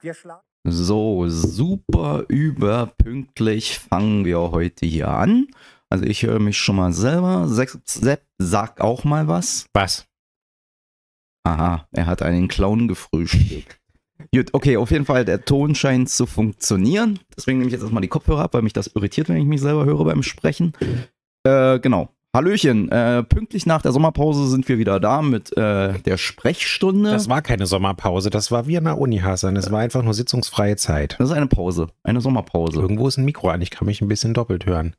Wir schlagen. So, super überpünktlich fangen wir heute hier an. Also ich höre mich schon mal selber. Sepp, Sepp, sag auch mal was. Was? Aha, er hat einen Clown gefrühstückt. Gut, okay, auf jeden Fall, der Ton scheint zu funktionieren. Deswegen nehme ich jetzt erstmal die Kopfhörer ab, weil mich das irritiert, wenn ich mich selber höre beim Sprechen. Äh, genau. Hallöchen, äh, pünktlich nach der Sommerpause sind wir wieder da mit äh, der Sprechstunde. Das war keine Sommerpause, das war wie an der Uni, Hassan. Es war einfach nur sitzungsfreie Zeit. Das ist eine Pause, eine Sommerpause. Irgendwo ist ein Mikro an, ich kann mich ein bisschen doppelt hören.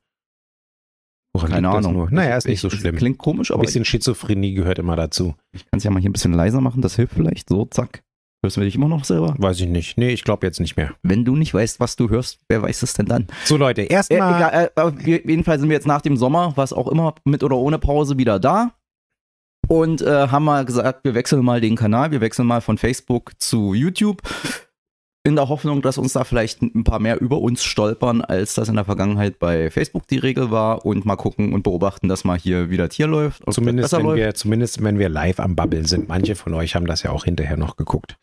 Woran Keine Ahnung. Nur? Naja, ist nicht Ich- so schlimm. Klingt komisch, Ein aber bisschen Schizophrenie gehört immer dazu. ich kann es ja mal hier ein bisschen leiser machen, das hilft vielleicht. So, zack. Hörst du dich immer noch selber? Weiß ich nicht. Nee, ich glaube jetzt nicht mehr. Wenn du nicht weißt, was du hörst, wer weiß es denn dann? So Leute, Äh, erstmal äh, auf jeden Fall sind wir jetzt nach dem Sommer, was auch immer, mit oder ohne Pause wieder da. Und äh, haben mal gesagt, wir wechseln mal den Kanal, wir wechseln mal von Facebook zu YouTube. In der Hoffnung, dass uns da vielleicht ein paar mehr über uns stolpern, als das in der Vergangenheit bei Facebook die Regel war. Und mal gucken und beobachten, dass mal hier wieder Tier läuft. zumindest wenn, läuft. wir, zumindest wenn wir live am Babbeln sind. Manche von euch haben das ja auch hinterher noch geguckt.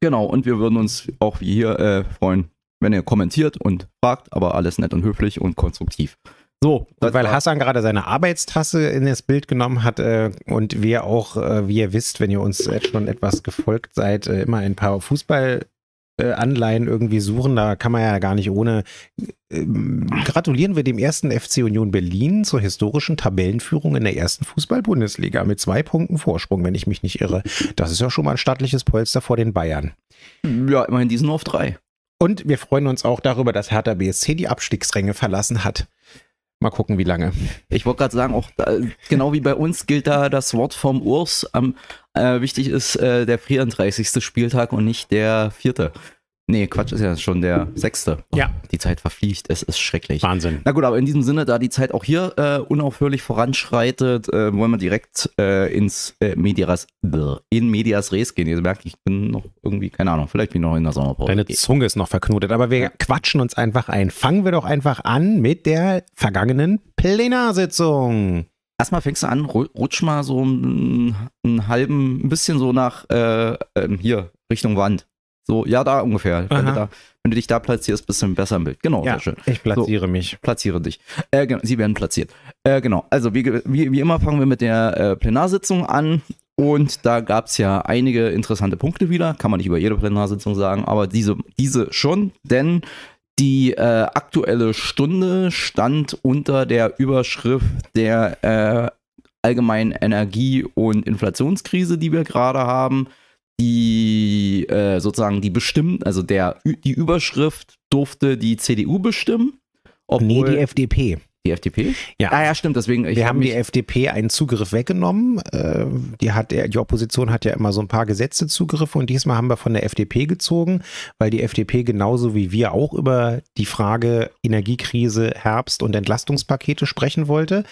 Genau, und wir würden uns auch wie hier äh, freuen, wenn ihr kommentiert und fragt, aber alles nett und höflich und konstruktiv. So, Und weil Hassan gerade seine Arbeitstasse in das Bild genommen hat äh, und wir auch, äh, wie ihr wisst, wenn ihr uns schon etwas gefolgt seid, äh, immer ein paar äh, Anleihen irgendwie suchen, da kann man ja gar nicht ohne. Ähm, gratulieren wir dem ersten FC Union Berlin zur historischen Tabellenführung in der ersten Fußball-Bundesliga mit zwei Punkten Vorsprung, wenn ich mich nicht irre. Das ist ja schon mal ein stattliches Polster vor den Bayern. ja, immerhin die sind nur auf drei. Und wir freuen uns auch darüber, dass Hertha BSC die Abstiegsränge verlassen hat. Mal gucken, wie lange. Ich wollte gerade sagen, auch da, genau wie bei uns gilt da das Wort vom Urs. Am, äh, wichtig ist äh, der 34. Spieltag und nicht der vierte. Nee, Quatsch, ist ja schon der sechste. Oh, Ja. Die Zeit verfliegt, es ist schrecklich. Wahnsinn. Na gut, aber in diesem Sinne, da die Zeit auch hier äh, unaufhörlich voranschreitet, äh, wollen wir direkt äh, ins äh, Medias, in Medias Res gehen. Ihr merkt, ich bin noch irgendwie, keine Ahnung, vielleicht bin ich noch in der Sommerpause. Deine. Zunge ist noch verknotet, aber wir quatschen uns einfach ein. Fangen wir doch einfach an mit der vergangenen Plenarsitzung. Erstmal fängst du an, ru- rutsch mal so einen, einen halben, ein bisschen so nach äh, ähm, hier, Richtung Wand. So, ja, da ungefähr. Wenn du, da, wenn du dich da platzierst, bist du besser im Bild. Genau, sehr schön. ich platziere mich. Platziere dich. Äh, genau, sie werden platziert. Äh, genau, also wie, wie, wie immer fangen wir mit der äh, Plenarsitzung an. Und da gab es ja einige interessante Punkte wieder. Kann man nicht über jede Plenarsitzung sagen, aber diese, diese schon, denn die äh, aktuelle Stunde stand unter der Überschrift der äh, allgemeinen Energie- und Inflationskrise, die wir gerade haben. Die äh, sozusagen die bestimmt, also der, die Überschrift durfte die CDU bestimmen. Obwohl, Nee, die FDP. die FDP? Ja. Ah ja, stimmt, deswegen. Wir hab haben die FDP einen Zugriff weggenommen. Äh, Die, hat, die Opposition hat ja immer so ein paar Gesetzezugriffe und diesmal haben wir von der FDP gezogen, weil die FDP genauso wie wir auch über die Frage Energiekrise, Herbst und Entlastungspakete sprechen wollte.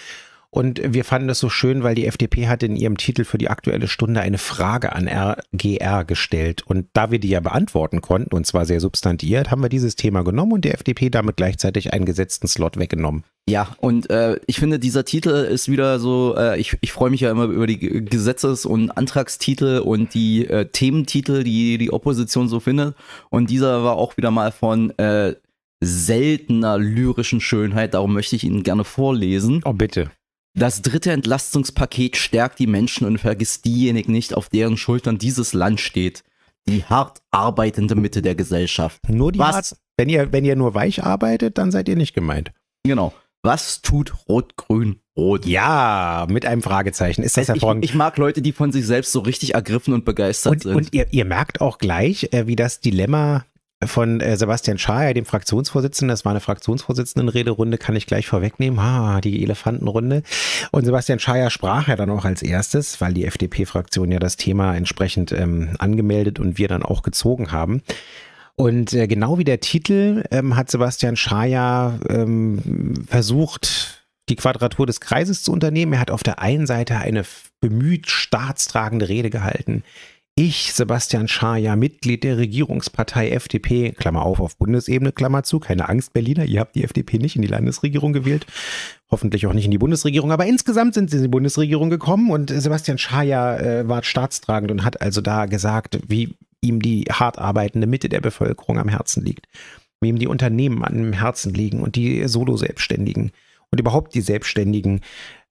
Und wir fanden es so schön, weil die FDP hat in ihrem Titel für die aktuelle Stunde eine Frage an RGR gestellt. Und da wir die ja beantworten konnten, und zwar sehr substantiiert, haben wir dieses Thema genommen und der FDP damit gleichzeitig einen gesetzten Slot weggenommen. Ja, und äh, ich finde, dieser Titel ist wieder so, äh, ich, ich freue mich ja immer über die Ge- Gesetzes- und Antragstitel und die äh, Thementitel, die die Opposition so findet. Und dieser war auch wieder mal von äh, seltener lyrischen Schönheit, darum möchte ich ihn gerne vorlesen. Oh, bitte. Das dritte Entlastungspaket stärkt die Menschen und vergisst diejenigen nicht, auf deren Schultern dieses Land steht. Die hart arbeitende Mitte der Gesellschaft. Nur die Was? Harz- Wenn ihr, wenn ihr nur weich arbeitet, dann seid ihr nicht gemeint. Genau. Was tut Rot-Grün-Rot? Ja, mit einem Fragezeichen. Ist das Also ich, hervorragend. ich mag Leute, die von sich selbst so richtig ergriffen und begeistert und sind. und ihr, ihr merkt auch gleich, äh, wie das Dilemma von äh, Sebastian Schaer, dem Fraktionsvorsitzenden, das war eine Fraktionsvorsitzendenrederunde, kann ich gleich vorwegnehmen. Ah, die Elefantenrunde. Und Sebastian Schaer sprach ja dann auch als erstes, weil die FDP-Fraktion ja das Thema entsprechend ähm, angemeldet und wir dann auch gezogen haben. Und äh, genau wie der Titel ähm, hat Sebastian Schaja ähm, versucht, die Quadratur des Kreises zu unternehmen. Er hat auf der einen Seite eine bemüht staatstragende Rede gehalten. Ich, Sebastian Schaja, Mitglied der Regierungspartei FDP, Klammer auf, auf Bundesebene, Klammer zu, keine Angst, Berliner, ihr habt die FDP nicht in die Landesregierung gewählt, hoffentlich auch nicht in die Bundesregierung, aber insgesamt sind sie in die Bundesregierung gekommen und Sebastian Schaja äh, war staatstragend und hat also da gesagt, wie ihm die hart arbeitende Mitte der Bevölkerung am Herzen liegt, wem die Unternehmen am Herzen liegen und die Solo-Selbstständigen und überhaupt die Selbstständigen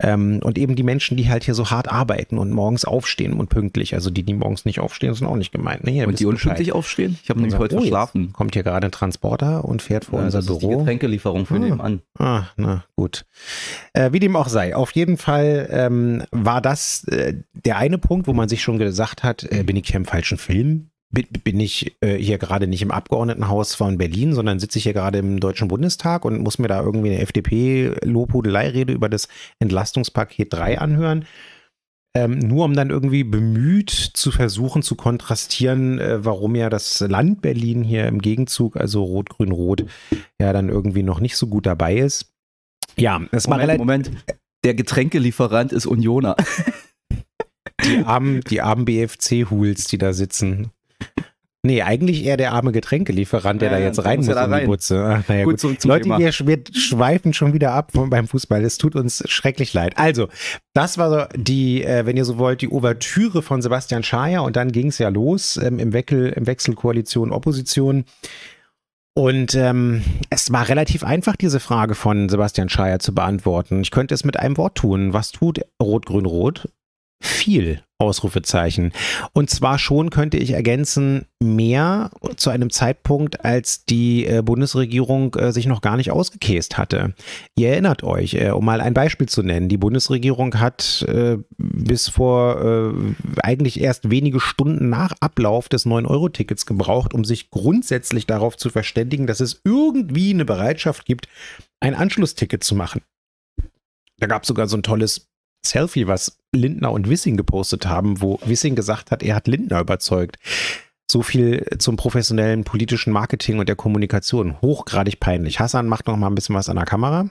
ähm, und eben die Menschen, die halt hier so hart arbeiten und morgens aufstehen und pünktlich. Also die, die morgens nicht aufstehen, sind auch nicht gemeint. Ne? und die unpünktlich aufstehen? Ich habe nämlich heute oh, verschlafen. Kommt hier gerade ein Transporter und fährt vor ja, unser das Büro. Ist die Getränkelieferung für ah. nebenan. Ah, na gut. Äh, wie dem auch sei. Auf jeden Fall ähm, war das äh, der eine Punkt, wo man sich schon gesagt hat, äh, bin ich hier im falschen Film? Bin ich äh, hier gerade nicht im Abgeordnetenhaus von Berlin, sondern sitze ich hier gerade im Deutschen Bundestag und muss mir da irgendwie eine FDP-Lobhudelei-Rede über das Entlastungspaket 3 anhören. Ähm, nur um dann irgendwie bemüht zu versuchen zu kontrastieren, äh, warum ja das Land Berlin hier im Gegenzug, also Rot-Grün-Rot, ja dann irgendwie noch nicht so gut dabei ist. Ja, es war relativ. Moment, der Getränkelieferant ist Unioner. Die armen, die armen BFC-Hools, die da sitzen. Nee, eigentlich eher der arme Getränkelieferant, der ja, da jetzt rein muss ja in die Butze. Ach, naja, gut, gut. Leute, wir, wir, schweifen schon wieder ab beim Fußball. Es tut uns schrecklich leid. Also, das war so die, äh, wenn ihr so wollt, die Ouvertüre von Sebastian Schaja und dann ging es ja los ähm, im, Weckel, im Wechsel Koalition, Opposition. Und ähm, es war relativ einfach, diese Frage von Sebastian Schaja zu beantworten. Ich könnte es mit einem Wort tun. Was tut Rot-Grün-Rot? Viel. Ausrufezeichen. Und zwar schon könnte ich ergänzen, mehr zu einem Zeitpunkt, als die äh, Bundesregierung äh, sich noch gar nicht ausgekäst hatte. Ihr erinnert euch, äh, um mal ein Beispiel zu nennen, die Bundesregierung hat bis vor eigentlich erst wenige Stunden nach Ablauf des 9-Euro-Tickets gebraucht, um sich grundsätzlich darauf zu verständigen, dass es irgendwie eine Bereitschaft gibt, ein Anschlussticket zu machen. Da gab es sogar so ein tolles Selfie, was Lindner und Wissing gepostet haben, wo Wissing gesagt hat, er hat Lindner überzeugt. So viel zum professionellen politischen Marketing und der Kommunikation. Hochgradig peinlich. Hassan macht noch mal ein bisschen was an der Kamera.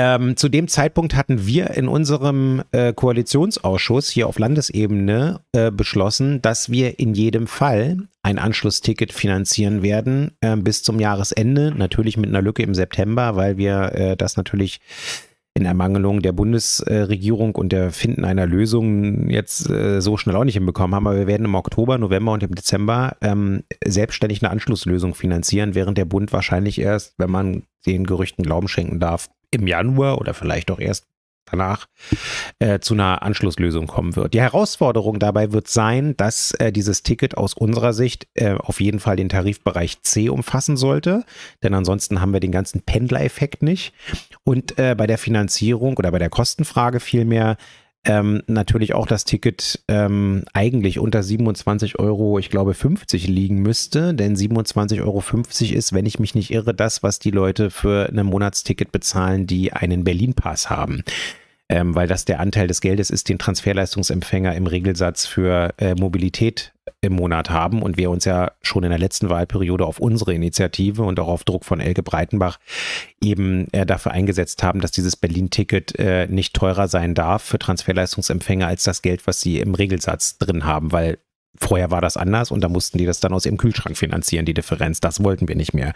Ähm, zu dem Zeitpunkt hatten wir in unserem äh, Koalitionsausschuss hier auf Landesebene äh, beschlossen, dass wir in jedem Fall ein Anschlussticket finanzieren werden äh, bis zum Jahresende. Natürlich mit einer Lücke im September, weil wir äh, das natürlich in Ermangelung der Bundesregierung und der Finden einer Lösung jetzt äh, so schnell auch nicht hinbekommen haben. Aber wir werden im Oktober, November und im Dezember ähm, selbstständig eine Anschlusslösung finanzieren, während der Bund wahrscheinlich erst, wenn man den Gerüchten Glauben schenken darf, im Januar oder vielleicht auch erst danach äh, zu einer Anschlusslösung kommen wird. Die Herausforderung dabei wird sein, dass äh, dieses Ticket aus unserer Sicht äh, auf jeden Fall den Tarifbereich C umfassen sollte, denn ansonsten haben wir den ganzen Pendlereffekt nicht. Und äh, bei der Finanzierung oder bei der Kostenfrage vielmehr ähm, natürlich auch das Ticket ähm, eigentlich unter 27 Euro, ich glaube 50 liegen müsste, denn 27,50 Euro ist, wenn ich mich nicht irre, das, was die Leute für ein Monatsticket bezahlen, die einen Berlin-Pass haben. Ähm, weil das der Anteil des Geldes ist, den Transferleistungsempfänger im Regelsatz für äh, Mobilität im Monat haben und wir uns ja schon in der letzten Wahlperiode auf unsere Initiative und auch auf Druck von Elke Breitenbach eben äh, dafür eingesetzt haben, dass dieses Berlin-Ticket äh, nicht teurer sein darf für Transferleistungsempfänger als das Geld, was sie im Regelsatz drin haben, weil Vorher war das anders und da mussten die das dann aus ihrem Kühlschrank finanzieren, die Differenz. Das wollten wir nicht mehr.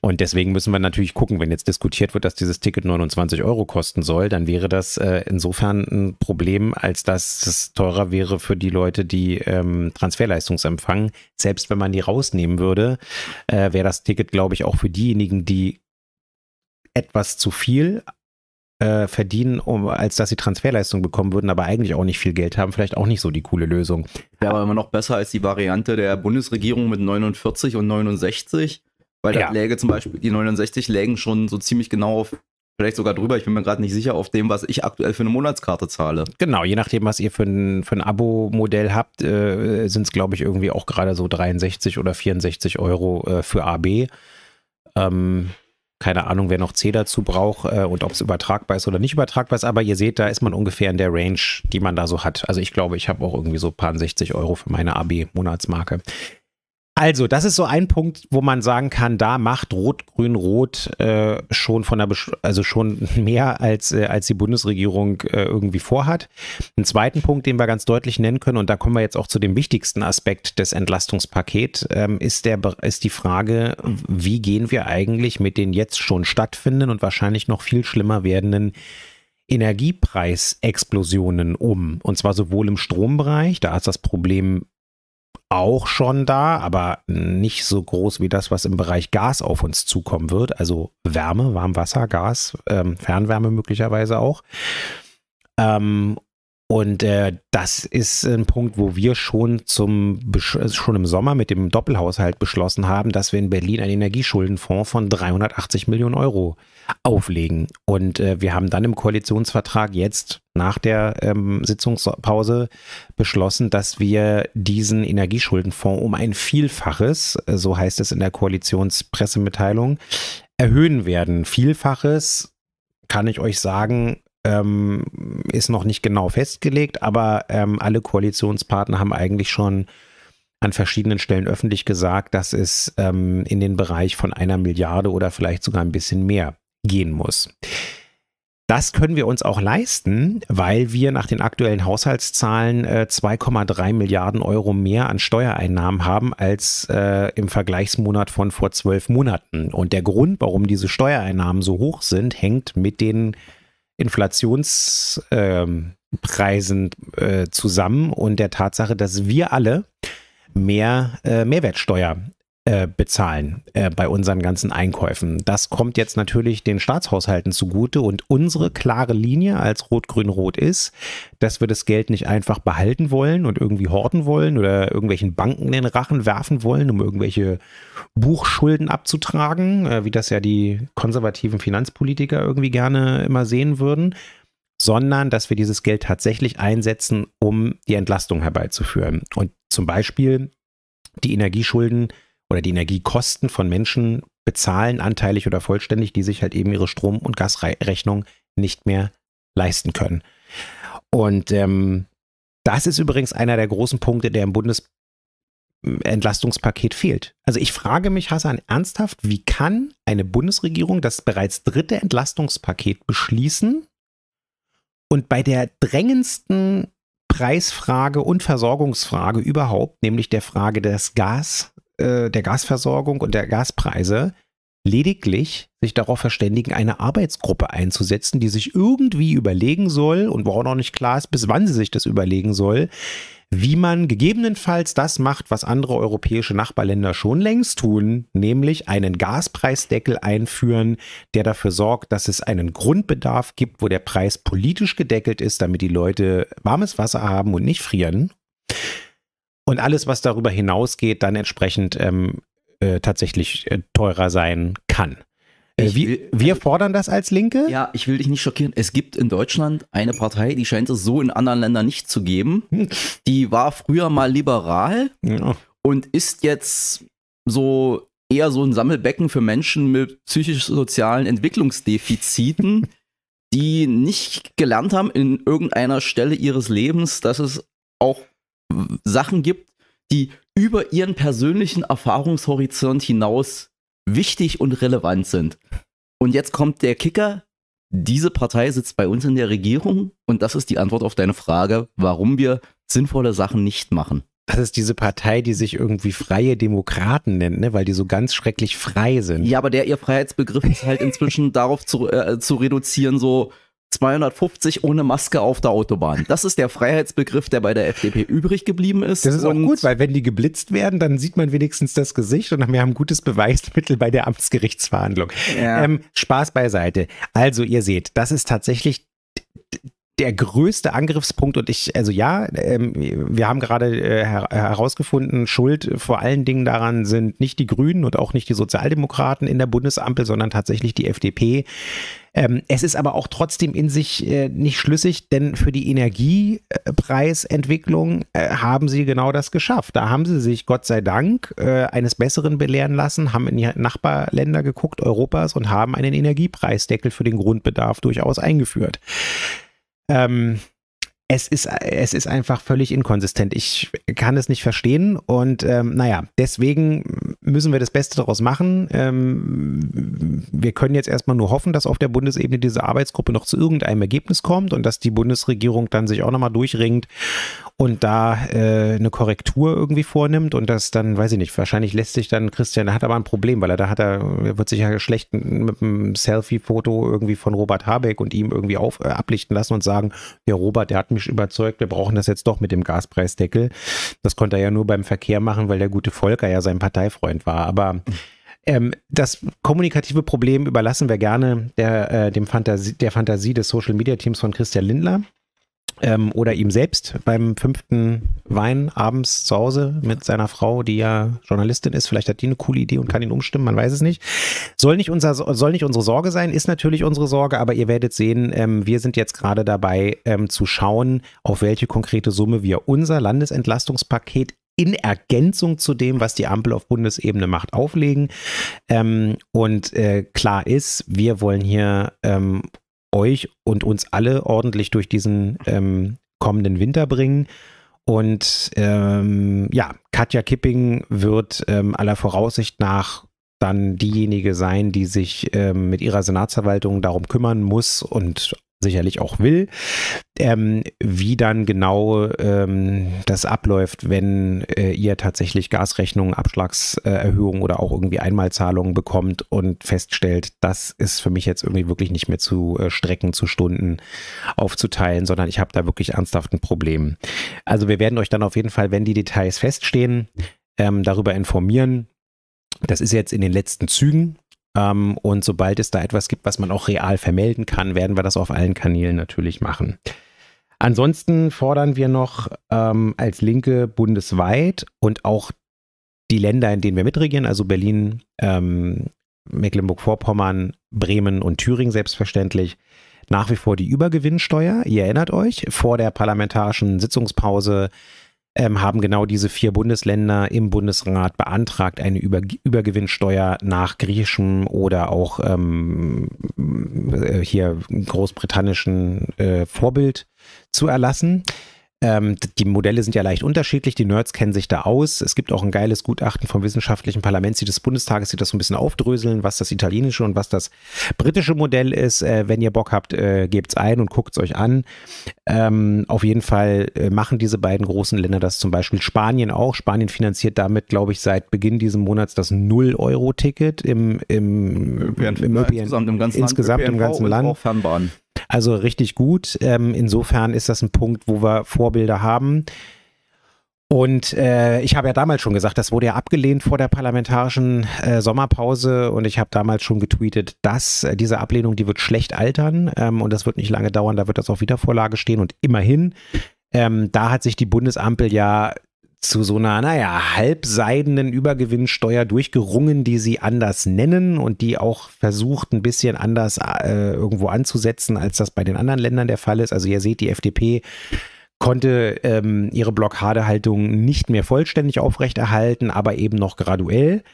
Und deswegen müssen wir natürlich gucken, wenn jetzt diskutiert wird, dass dieses Ticket 29 Euro kosten soll, dann wäre das äh, insofern ein Problem, als dass es teurer wäre für die Leute, die ähm, Transferleistungsempfang. Selbst wenn man die rausnehmen würde, äh, wäre das Ticket, glaube ich, auch für diejenigen, die etwas zu viel äh, verdienen, um, als dass sie Transferleistung bekommen würden, aber eigentlich auch nicht viel Geld haben, vielleicht auch nicht so die coole Lösung. Wäre aber immer noch besser als die Variante der Bundesregierung mit 49 und 69, weil ja. das läge zum Beispiel, die 69 lägen schon so ziemlich genau auf vielleicht sogar drüber, ich bin mir gerade nicht sicher, auf dem, was ich aktuell für eine Monatskarte zahle. Genau, je nachdem, was ihr für ein, für ein Abo-Modell habt, äh, sind es, glaube ich, irgendwie auch gerade so 63 oder 64 Euro äh, für AB. Ähm, keine Ahnung, wer noch C dazu braucht äh, und ob es übertragbar ist oder nicht übertragbar ist, aber ihr seht, da ist man ungefähr in der Range, die man da so hat. Also ich glaube, ich habe auch irgendwie so paar 60 Euro für meine AB-Monatsmarke. Also, das ist so ein Punkt, wo man sagen kann, da macht Rot, Grün, Rot äh, schon von der, Besch also schon mehr als, äh, als die Bundesregierung äh, irgendwie vorhat. Einen zweiten Punkt, den wir ganz deutlich nennen können, und da kommen wir jetzt auch zu dem wichtigsten Aspekt des Entlastungspakets, ähm, ist, der, ist die Frage, wie gehen wir eigentlich mit den jetzt schon stattfindenden und wahrscheinlich noch viel schlimmer werdenden Energiepreisexplosionen um. Und zwar sowohl im Strombereich, da ist das Problem auch schon da, aber nicht so groß wie das, was im Bereich Gas auf uns zukommen wird. Also Wärme, Warmwasser, Gas, ähm, Fernwärme möglicherweise auch. Ähm, und äh, das ist ein Punkt, wo wir schon zum äh, schon im Sommer mit dem Doppelhaushalt beschlossen haben, dass wir in Berlin einen Energieschuldenfonds von 380 Millionen Euro auflegen. Und äh, wir haben dann im Koalitionsvertrag jetzt nach der ähm, Sitzungspause beschlossen, dass wir diesen Energieschuldenfonds um ein Vielfaches, äh, so heißt es in der Koalitionspressemitteilung, erhöhen werden. Vielfaches kann ich euch sagen, ähm, ist noch nicht genau festgelegt, aber ähm, alle Koalitionspartner haben eigentlich schon an verschiedenen Stellen öffentlich gesagt, dass es ähm, in den Bereich von einer Milliarde oder vielleicht sogar ein bisschen mehr gehen muss. Das können wir uns auch leisten, weil wir nach den aktuellen Haushaltszahlen äh, 2,3 Milliarden Euro mehr an Steuereinnahmen haben als äh, im Vergleichsmonat von vor zwölf Monaten. Und der Grund, warum diese Steuereinnahmen so hoch sind, hängt mit den Inflationspreisen ähm, äh, zusammen und der Tatsache, dass wir alle mehr äh, Mehrwertsteuer äh, bezahlen äh, bei unseren ganzen Einkäufen. Das kommt jetzt natürlich den Staatshaushalten zugute und unsere klare Linie als Rot-Grün-Rot ist, dass wir das Geld nicht einfach behalten wollen und irgendwie horten wollen oder irgendwelchen Banken den Rachen werfen wollen, um irgendwelche Buchschulden abzutragen, äh, wie das ja die konservativen Finanzpolitiker irgendwie gerne immer sehen würden, sondern dass wir dieses Geld tatsächlich einsetzen, um die Entlastung herbeizuführen. Und zum Beispiel die Energieschulden oder die Energiekosten von Menschen bezahlen, anteilig oder vollständig, die sich halt eben ihre Strom- und Gasrechnung nicht mehr leisten können. Und ähm, das ist übrigens einer der großen Punkte, der im Bundesentlastungspaket fehlt. Also ich frage mich, Hassan, ernsthaft, wie kann eine Bundesregierung das bereits dritte Entlastungspaket beschließen und bei der drängendsten Preisfrage und Versorgungsfrage überhaupt, nämlich der Frage des Gas, äh, der Gasversorgung und der Gaspreise lediglich sich darauf verständigen, eine Arbeitsgruppe einzusetzen, die sich irgendwie überlegen soll und wo auch noch nicht klar ist, bis wann sie sich das überlegen soll, wie man gegebenenfalls das macht, was andere europäische Nachbarländer schon längst tun, nämlich einen Gaspreisdeckel einführen, der dafür sorgt, dass es einen Grundbedarf gibt, wo der Preis politisch gedeckelt ist, damit die Leute warmes Wasser haben und nicht frieren. Und alles, was darüber hinausgeht, dann entsprechend ähm, äh, tatsächlich äh, teurer sein kann. Äh, wir, wir also fordern das als Linke? Ja, ich will dich nicht schockieren. Es gibt in Deutschland eine Partei, die scheint es so in anderen Ländern nicht zu geben. Hm. Die war früher mal liberal ja. und ist jetzt so eher so ein Sammelbecken für Menschen mit psychisch-sozialen Entwicklungsdefiziten, die nicht gelernt haben in irgendeiner Stelle ihres Lebens, dass es auch Sachen gibt, die über ihren persönlichen Erfahrungshorizont hinaus wichtig und relevant sind. Und jetzt kommt der Kicker. Diese Partei sitzt bei uns in der Regierung und das ist die Antwort auf deine Frage, warum wir sinnvolle Sachen nicht machen. Das ist diese Partei, die sich irgendwie freie Demokraten nennt, ne? weil die so ganz schrecklich frei sind. Ja, aber der ihr Freiheitsbegriff ist halt inzwischen darauf zu, äh, zu reduzieren, so 250 ohne Maske auf der Autobahn. Das ist der Freiheitsbegriff, der bei der FDP übrig geblieben ist. Das ist auch gut, weil wenn die geblitzt werden, dann sieht man wenigstens das Gesicht und wir haben ein gutes Beweismittel bei der Amtsgerichtsverhandlung. Ja. Ähm, Spaß beiseite. Also ihr seht, das ist tatsächlich der größte Angriffspunkt und ich, also ja, ähm, wir haben gerade äh, her herausgefunden, Schuld vor allen Dingen daran sind nicht die Grünen und auch nicht die Sozialdemokraten in der Bundesampel, sondern tatsächlich die FDP. Ähm, es ist aber auch trotzdem in sich äh, nicht schlüssig, denn für die Energiepreisentwicklung äh, haben sie genau das geschafft. Da haben sie sich Gott sei Dank äh, eines Besseren belehren lassen, haben in die Nachbarländer geguckt, Europas und haben einen Energiepreisdeckel für den Grundbedarf durchaus eingeführt. Ähm, es ist, es ist einfach völlig inkonsistent. Ich kann es nicht verstehen und ähm, naja, deswegen müssen wir das Beste daraus machen. Ähm, wir können jetzt erstmal nur hoffen, dass auf der Bundesebene diese Arbeitsgruppe noch zu irgendeinem Ergebnis kommt und dass die Bundesregierung dann sich auch nochmal durchringt und da äh, eine Korrektur irgendwie vornimmt und das dann, weiß ich nicht, wahrscheinlich lässt sich dann Christian, hat aber ein Problem, weil er da hat er, er wird sich ja schlecht mit einem Selfie-Foto irgendwie von Robert Habeck und ihm irgendwie auf, äh, ablichten lassen und sagen, der Robert, der hat mich überzeugt, wir brauchen das jetzt doch mit dem Gaspreisdeckel. Das konnte er ja nur beim Verkehr machen, weil der gute Volker ja sein Parteifreund war. Aber ähm, das kommunikative Problem überlassen wir gerne der, äh, dem Fantasie, der Fantasie des Social Media Teams von Christian Lindler ähm, oder ihm selbst beim fünften Wein abends zu Hause mit seiner Frau, die ja Journalistin ist. Vielleicht hat die eine coole Idee und kann ihn umstimmen, man weiß es nicht. Soll nicht, unser, soll nicht unsere Sorge sein, ist natürlich unsere Sorge, aber ihr werdet sehen, ähm, wir sind jetzt gerade dabei ähm, zu schauen, auf welche konkrete Summe wir unser Landesentlastungspaket in Ergänzung zu dem, was die Ampel auf Bundesebene macht, auflegen. Ähm, und äh, klar ist, wir wollen hier ähm, euch und uns alle ordentlich durch diesen ähm, kommenden Winter bringen. Und ähm, ja, Katja Kipping wird ähm, aller Voraussicht nach dann diejenige sein, die sich ähm, mit ihrer Senatsverwaltung darum kümmern muss und sicherlich auch will. Ähm, wie dann genau ähm, das abläuft, wenn äh, ihr tatsächlich Gasrechnungen, Abschlagserhöhungen oder auch irgendwie Einmalzahlungen bekommt und feststellt, das ist für mich jetzt irgendwie wirklich nicht mehr zu äh, Strecken, zu Stunden aufzuteilen, sondern ich habe da wirklich ernsthaft ein Problem. Also wir werden euch dann auf jeden Fall, wenn die Details feststehen, ähm, darüber informieren. Das ist jetzt in den letzten Zügen. Ähm, und sobald es da etwas gibt, was man auch real vermelden kann, werden wir das auf allen Kanälen natürlich machen. Ansonsten fordern wir noch ähm, als Linke bundesweit und auch die Länder, in denen wir mitregieren, also Berlin, ähm, Mecklenburg-Vorpommern, Bremen und Thüringen selbstverständlich, nach wie vor die Übergewinnsteuer. Ihr erinnert euch, vor der parlamentarischen Sitzungspause ähm, haben genau diese vier Bundesländer im Bundesrat beantragt, eine Über Übergewinnsteuer nach griechischem oder auch ähm, äh, hier großbritannischen äh, Vorbild zu erlassen. Ähm, die Modelle sind ja leicht unterschiedlich, die Nerds kennen sich da aus. Es gibt auch ein geiles Gutachten vom wissenschaftlichen Parlament des Bundestages, die das so ein bisschen aufdröseln, was das italienische und was das britische Modell ist. Äh, wenn ihr Bock habt, äh, gebt es ein und guckt es euch an. Ähm, auf jeden Fall äh, machen diese beiden großen Länder das zum Beispiel Spanien auch. Spanien finanziert damit, glaube ich, seit Beginn dieses Monats das 0-Euro-Ticket im, im, im, im, im, insgesamt im ganzen insgesamt Land. Im ganzen Land. Fernbahn. Also richtig gut. Ähm, insofern ist das ein Punkt, wo wir Vorbilder haben. Und äh, ich habe ja damals schon gesagt, das wurde ja abgelehnt vor der parlamentarischen äh, Sommerpause und ich habe damals schon getweetet, dass äh, diese Ablehnung, die wird schlecht altern ähm, und das wird nicht lange dauern, da wird das auf Wiedervorlage stehen und immerhin, ähm, da hat sich die Bundesampel ja zu so einer, naja, halbseidenen Übergewinnsteuer durchgerungen, die sie anders nennen und die auch versucht, ein bisschen anders äh, irgendwo anzusetzen, als das bei den anderen Ländern der Fall ist. Also ihr seht, die FDP konnte ähm, ihre Blockadehaltung nicht mehr vollständig aufrechterhalten, aber eben noch graduell.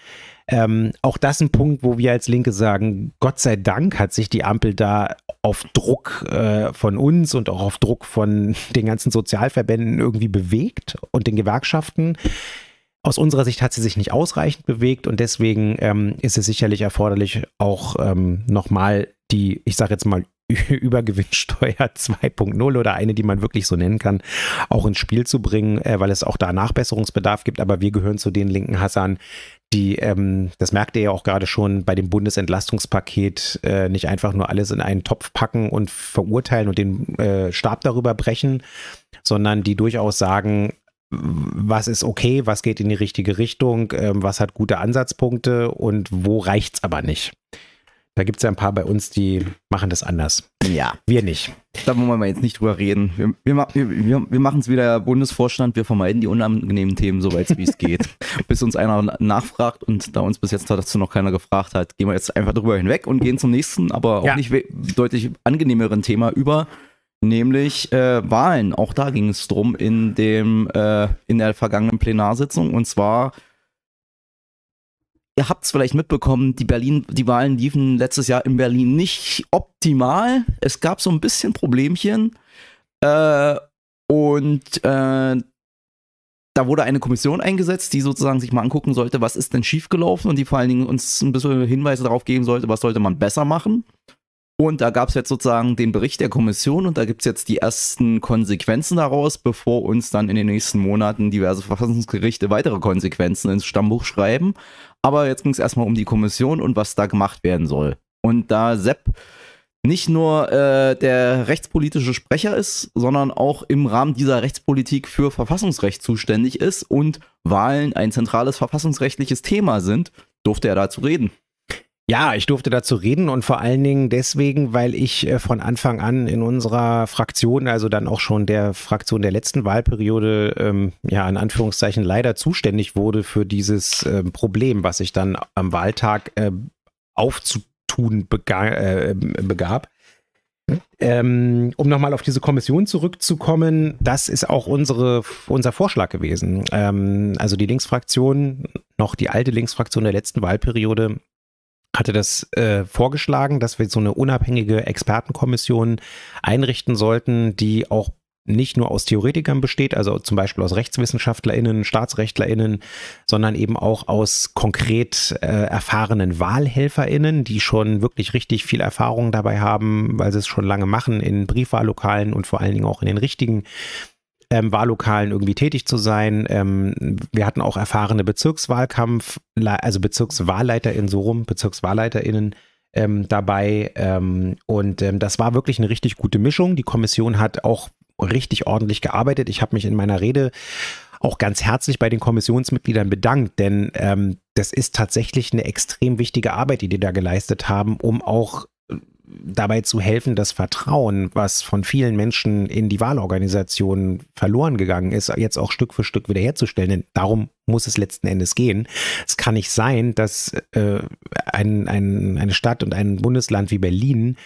Ähm, auch das ein Punkt, wo wir als Linke sagen, Gott sei Dank hat sich die Ampel da auf Druck äh, von uns und auch auf Druck von den ganzen Sozialverbänden irgendwie bewegt und den Gewerkschaften. Aus unserer Sicht hat sie sich nicht ausreichend bewegt und deswegen ähm, ist es sicherlich erforderlich, auch ähm, nochmal die, ich sage jetzt mal, Übergewinnsteuer 2.0 oder eine, die man wirklich so nennen kann, auch ins Spiel zu bringen, äh, weil es auch da Nachbesserungsbedarf gibt. Aber wir gehören zu den linken Hassern, die, ähm, das merkt ihr ja auch gerade schon bei dem Bundesentlastungspaket, äh, nicht einfach nur alles in einen Topf packen und verurteilen und den äh, Stab darüber brechen, sondern die durchaus sagen, was ist okay, was geht in die richtige Richtung, ähm, was hat gute Ansatzpunkte und wo reicht es aber nicht. Da gibt es ja ein paar bei uns, die machen das anders. Ja. Wir nicht. Da wollen wir jetzt nicht drüber reden. Wir, wir, wir, wir machen es wieder Bundesvorstand, wir vermeiden die unangenehmen Themen, soweit wie es geht. bis uns einer nachfragt und da uns bis jetzt dazu noch keiner gefragt hat, gehen wir jetzt einfach drüber hinweg und gehen zum nächsten, aber auch ja. nicht deutlich angenehmeren Thema über, nämlich äh, Wahlen. Auch da ging es drum in dem äh, in der vergangenen Plenarsitzung und zwar ihr habt es vielleicht mitbekommen, die Berlin, die Wahlen liefen letztes Jahr in Berlin nicht optimal. Es gab so ein bisschen Problemchen. Äh, und äh, da wurde eine Kommission eingesetzt, die sozusagen sich mal angucken sollte, was ist denn schiefgelaufen und die vor allen Dingen uns ein bisschen Hinweise darauf geben sollte, was sollte man besser machen. Und da gab es jetzt sozusagen den Bericht der Kommission und da gibt es jetzt die ersten Konsequenzen daraus, bevor uns dann in den nächsten Monaten diverse Verfassungsgerichte weitere Konsequenzen ins Stammbuch schreiben. Aber jetzt ging es erstmal um die Kommission und was da gemacht werden soll. Und da Sepp nicht nur äh, der rechtspolitische Sprecher ist, sondern auch im Rahmen dieser Rechtspolitik für Verfassungsrecht zuständig ist und Wahlen ein zentrales verfassungsrechtliches Thema sind, durfte er dazu reden. Ja, ich durfte dazu reden und vor allen Dingen deswegen, weil ich äh, von Anfang an in unserer Fraktion, also dann auch schon der Fraktion der letzten Wahlperiode, ähm, ja, in Anführungszeichen leider zuständig wurde für dieses ähm, Problem, was sich dann am Wahltag äh, aufzutun tun äh, begab. Ähm, um nochmal auf diese Kommission zurückzukommen, das ist auch unsere, unser Vorschlag gewesen. Ähm, also die Linksfraktion, noch die alte Linksfraktion der letzten Wahlperiode, hatte das äh, vorgeschlagen, dass wir so eine unabhängige Expertenkommission einrichten sollten, die auch nicht nur aus Theoretikern besteht, also zum Beispiel aus RechtswissenschaftlerInnen, StaatsrechtlerInnen, sondern eben auch aus konkret äh, erfahrenen WahlhelferInnen, die schon wirklich richtig viel Erfahrung dabei haben, weil sie es schon lange machen, in Briefwahllokalen und vor allen Dingen auch in den richtigen ähm, Wahllokalen irgendwie tätig zu sein. Ähm, wir hatten auch erfahrene Bezirkswahlkampf, also BezirkswahlleiterInnen, so rum, BezirkswahlleiterInnen, ähm, dabei. Ähm, und ähm, das war wirklich eine richtig gute Mischung. Die Kommission hat auch richtig ordentlich gearbeitet. Ich habe mich in meiner Rede auch ganz herzlich bei den Kommissionsmitgliedern bedankt, denn ähm, das ist tatsächlich eine extrem wichtige Arbeit, die die da geleistet haben, um auch dabei zu helfen, das Vertrauen, was von vielen Menschen in die Wahlorganisation verloren gegangen ist, jetzt auch Stück für Stück wiederherzustellen. Denn darum muss es letzten Endes gehen. Es kann nicht sein, dass äh, ein, ein, eine Stadt und ein Bundesland wie Berlin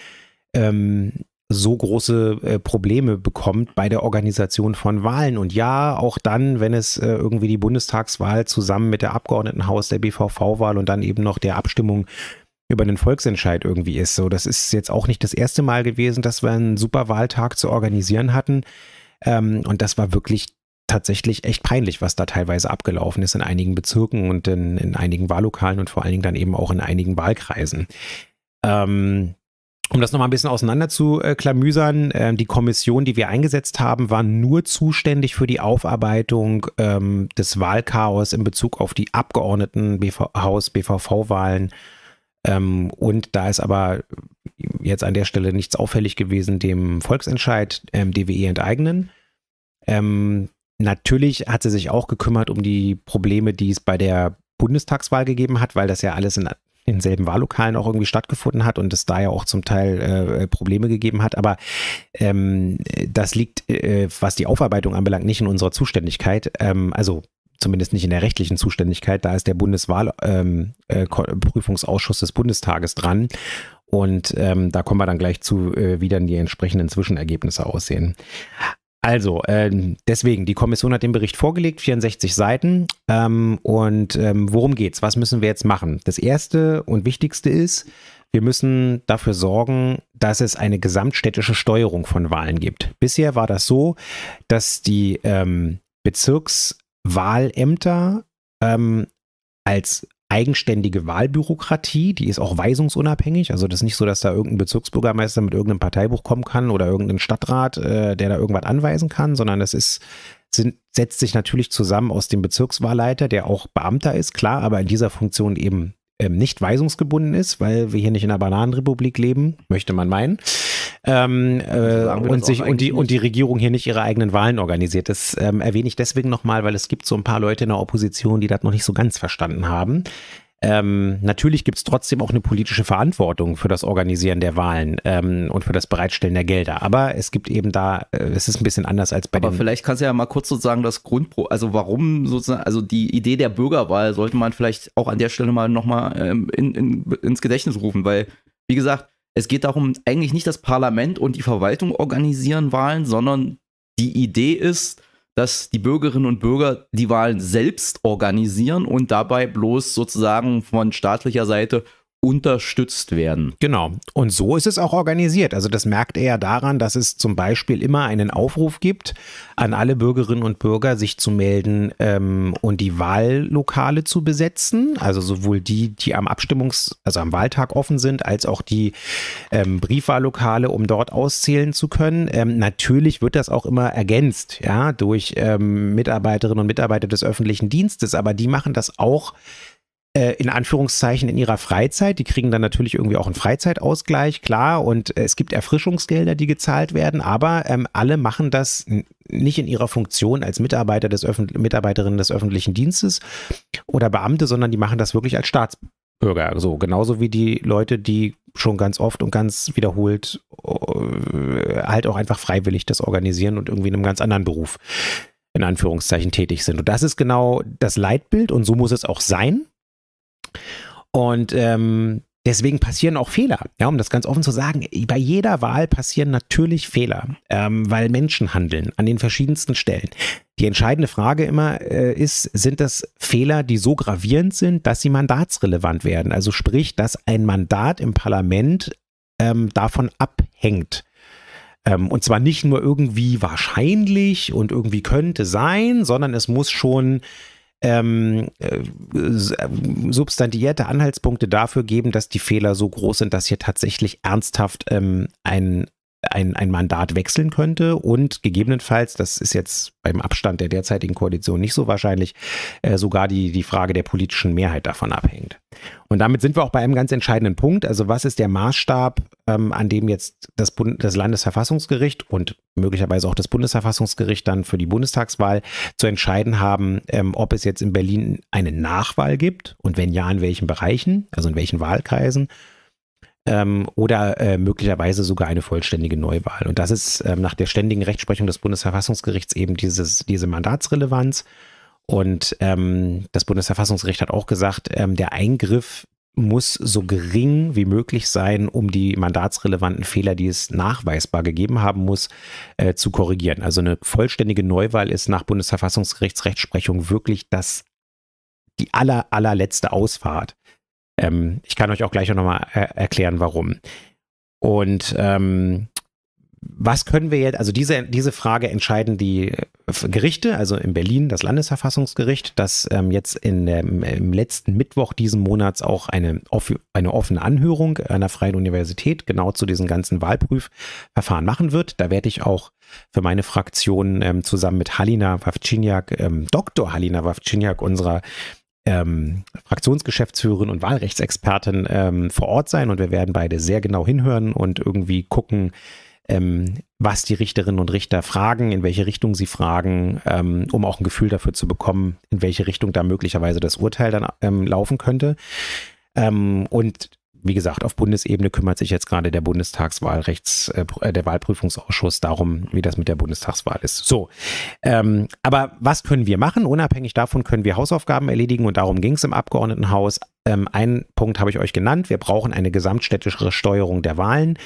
ähm, so große äh, Probleme bekommt bei der Organisation von Wahlen. Und ja, auch dann, wenn es äh, irgendwie die Bundestagswahl zusammen mit der Abgeordnetenhaus, der BVV-Wahl und dann eben noch der Abstimmung über den Volksentscheid irgendwie ist. So, das ist jetzt auch nicht das erste Mal gewesen, dass wir einen super Wahltag zu organisieren hatten. Ähm, und das war wirklich tatsächlich echt peinlich, was da teilweise abgelaufen ist in einigen Bezirken und in, in einigen Wahllokalen und vor allen Dingen dann eben auch in einigen Wahlkreisen. Ähm, um das nochmal ein bisschen auseinander zu äh, klamüsern, äh, die Kommission, die wir eingesetzt haben, war nur zuständig für die Aufarbeitung ähm, des Wahlchaos in Bezug auf die Abgeordneten BV Haus BVV-Wahlen. Ähm, und da ist aber jetzt an der Stelle nichts auffällig gewesen, dem Volksentscheid ähm, DWE enteignen. Ähm, natürlich hat sie sich auch gekümmert um die Probleme, die es bei der Bundestagswahl gegeben hat, weil das ja alles in denselben Wahllokalen auch irgendwie stattgefunden hat und es da ja auch zum Teil äh, Probleme gegeben hat. Aber ähm, das liegt, äh, was die Aufarbeitung anbelangt, nicht in unserer Zuständigkeit. Ähm, also zumindest nicht in der rechtlichen Zuständigkeit. Da ist der Bundeswahlprüfungsausschuss ähm, äh, des Bundestages dran. Und ähm, da kommen wir dann gleich zu, äh, wie dann die entsprechenden Zwischenergebnisse aussehen. Also, äh, deswegen, die Kommission hat den Bericht vorgelegt, 64 Seiten. Ähm, und ähm, worum geht's? Was müssen wir jetzt machen? Das erste und wichtigste ist, wir müssen dafür sorgen, dass es eine gesamtstädtische Steuerung von Wahlen gibt. Bisher war das so, dass die ähm, Bezirkswahlämter ähm, als eigenständige Wahlbürokratie, die ist auch weisungsunabhängig. Also das ist nicht so, dass da irgendein Bezirksbürgermeister mit irgendeinem Parteibuch kommen kann oder irgendein Stadtrat, äh, der da irgendwas anweisen kann, sondern das ist, sind, setzt sich natürlich zusammen aus dem Bezirkswahlleiter, der auch Beamter ist, klar, aber in dieser Funktion eben ähm, nicht weisungsgebunden ist, weil wir hier nicht in einer Bananenrepublik leben, möchte man meinen. Ähm, äh, und, sich, und, die, und die Regierung hier nicht ihre eigenen Wahlen organisiert. Das ähm, erwähne ich deswegen nochmal, weil es gibt so ein paar Leute in der Opposition, die das noch nicht so ganz verstanden haben. Ähm, natürlich gibt es trotzdem auch eine politische Verantwortung für das Organisieren der Wahlen ähm, und für das Bereitstellen der Gelder. Aber es gibt eben da, äh, es ist ein bisschen anders als bei Aber vielleicht kannst du ja mal kurz sozusagen das Grundpro, also warum sozusagen, also die Idee der Bürgerwahl sollte man vielleicht auch an der Stelle mal nochmal ähm, in, in, ins Gedächtnis rufen, weil, wie gesagt, es geht darum, eigentlich nicht das Parlament und die Verwaltung organisieren Wahlen, sondern die Idee ist, dass die Bürgerinnen und Bürger die Wahlen selbst organisieren und dabei bloß sozusagen von staatlicher Seite unterstützt werden. Genau. Und so ist es auch organisiert. Also das merkt er daran, dass es zum Beispiel immer einen Aufruf gibt an alle Bürgerinnen und Bürger, sich zu melden ähm, und die Wahllokale zu besetzen. Also sowohl die, die am Abstimmungs-, also am Wahltag offen sind, als auch die ähm, Briefwahllokale, um dort auszählen zu können. Ähm, natürlich wird das auch immer ergänzt, ja, durch ähm, Mitarbeiterinnen und Mitarbeiter des öffentlichen Dienstes, aber die machen das auch äh, in Anführungszeichen in ihrer Freizeit. Die kriegen dann natürlich irgendwie auch einen Freizeitausgleich, klar, und äh, es gibt Erfrischungsgelder, die gezahlt werden, aber ähm, alle machen das nicht in ihrer Funktion als Mitarbeiter des Mitarbeiterinnen des öffentlichen Dienstes oder Beamte, sondern die machen das wirklich als Staatsbürger. So, genauso wie die Leute, die schon ganz oft und ganz wiederholt äh, halt auch einfach freiwillig das organisieren und irgendwie in einem ganz anderen Beruf in Anführungszeichen tätig sind. Und das ist genau das Leitbild und so muss es auch sein. Und ähm, deswegen passieren auch Fehler. Ja, um das ganz offen zu sagen, bei jeder Wahl passieren natürlich Fehler, ähm, weil Menschen handeln an den verschiedensten Stellen. Die entscheidende Frage immer äh, ist, sind das Fehler, die so gravierend sind, dass sie mandatsrelevant werden? Also sprich, dass ein Mandat im Parlament ähm, davon abhängt. Ähm, und zwar nicht nur irgendwie wahrscheinlich und irgendwie könnte sein, sondern es muss schon ähm, äh, substantiierte Anhaltspunkte dafür geben, dass die Fehler so groß sind, dass hier tatsächlich ernsthaft ähm, ein ein, ein Mandat wechseln könnte und gegebenenfalls, das ist jetzt beim Abstand der derzeitigen Koalition nicht so wahrscheinlich, äh, sogar die, die Frage der politischen Mehrheit davon abhängt. Und damit sind wir auch bei einem ganz entscheidenden Punkt. Also was ist der Maßstab, ähm, an dem jetzt das, Bund das Landesverfassungsgericht und möglicherweise auch das Bundesverfassungsgericht dann für die Bundestagswahl zu entscheiden haben, ähm, ob es jetzt in Berlin eine Nachwahl gibt und wenn ja, in welchen Bereichen, also in welchen Wahlkreisen ähm, oder äh, möglicherweise sogar eine vollständige Neuwahl. Und das ist ähm, nach der ständigen Rechtsprechung des Bundesverfassungsgerichts eben dieses, diese Mandatsrelevanz. Und ähm, das Bundesverfassungsgericht hat auch gesagt, ähm, der Eingriff muss so gering wie möglich sein, um die mandatsrelevanten Fehler, die es nachweisbar gegeben haben muss, äh, zu korrigieren. Also eine vollständige Neuwahl ist nach Bundesverfassungsgerichtsrechtsprechung wirklich das die aller, allerletzte Ausfahrt. Ähm, ich kann euch auch gleich nochmal er erklären, warum. Und ähm, was können wir jetzt, also diese, diese Frage entscheiden die äh, Gerichte, also in Berlin das Landesverfassungsgericht, das ähm, jetzt in der, im letzten Mittwoch diesen Monats auch eine, eine offene Anhörung einer freien Universität genau zu diesen ganzen Wahlprüfverfahren machen wird. Da werde ich auch für meine Fraktion ähm, zusammen mit Halina Wawczyniak, ähm, Dr. Halina Wawczyniak, unserer ähm, Fraktionsgeschäftsführerin und Wahlrechtsexpertin ähm, vor Ort sein und wir werden beide sehr genau hinhören und irgendwie gucken, ähm, was die Richterinnen und Richter fragen, in welche Richtung sie fragen, ähm, um auch ein Gefühl dafür zu bekommen, in welche Richtung da möglicherweise das Urteil dann ähm, laufen könnte. Ähm, und wie gesagt, auf Bundesebene kümmert sich jetzt gerade der Bundestagswahlrechts, äh, äh, der Wahlprüfungsausschuss darum, wie das mit der Bundestagswahl ist. So, ähm, aber was können wir machen? Unabhängig davon können wir Hausaufgaben erledigen und darum ging es im Abgeordnetenhaus. Ähm, einen Punkt habe ich euch genannt. Wir brauchen eine gesamtstädtische Steuerung der Wahlen.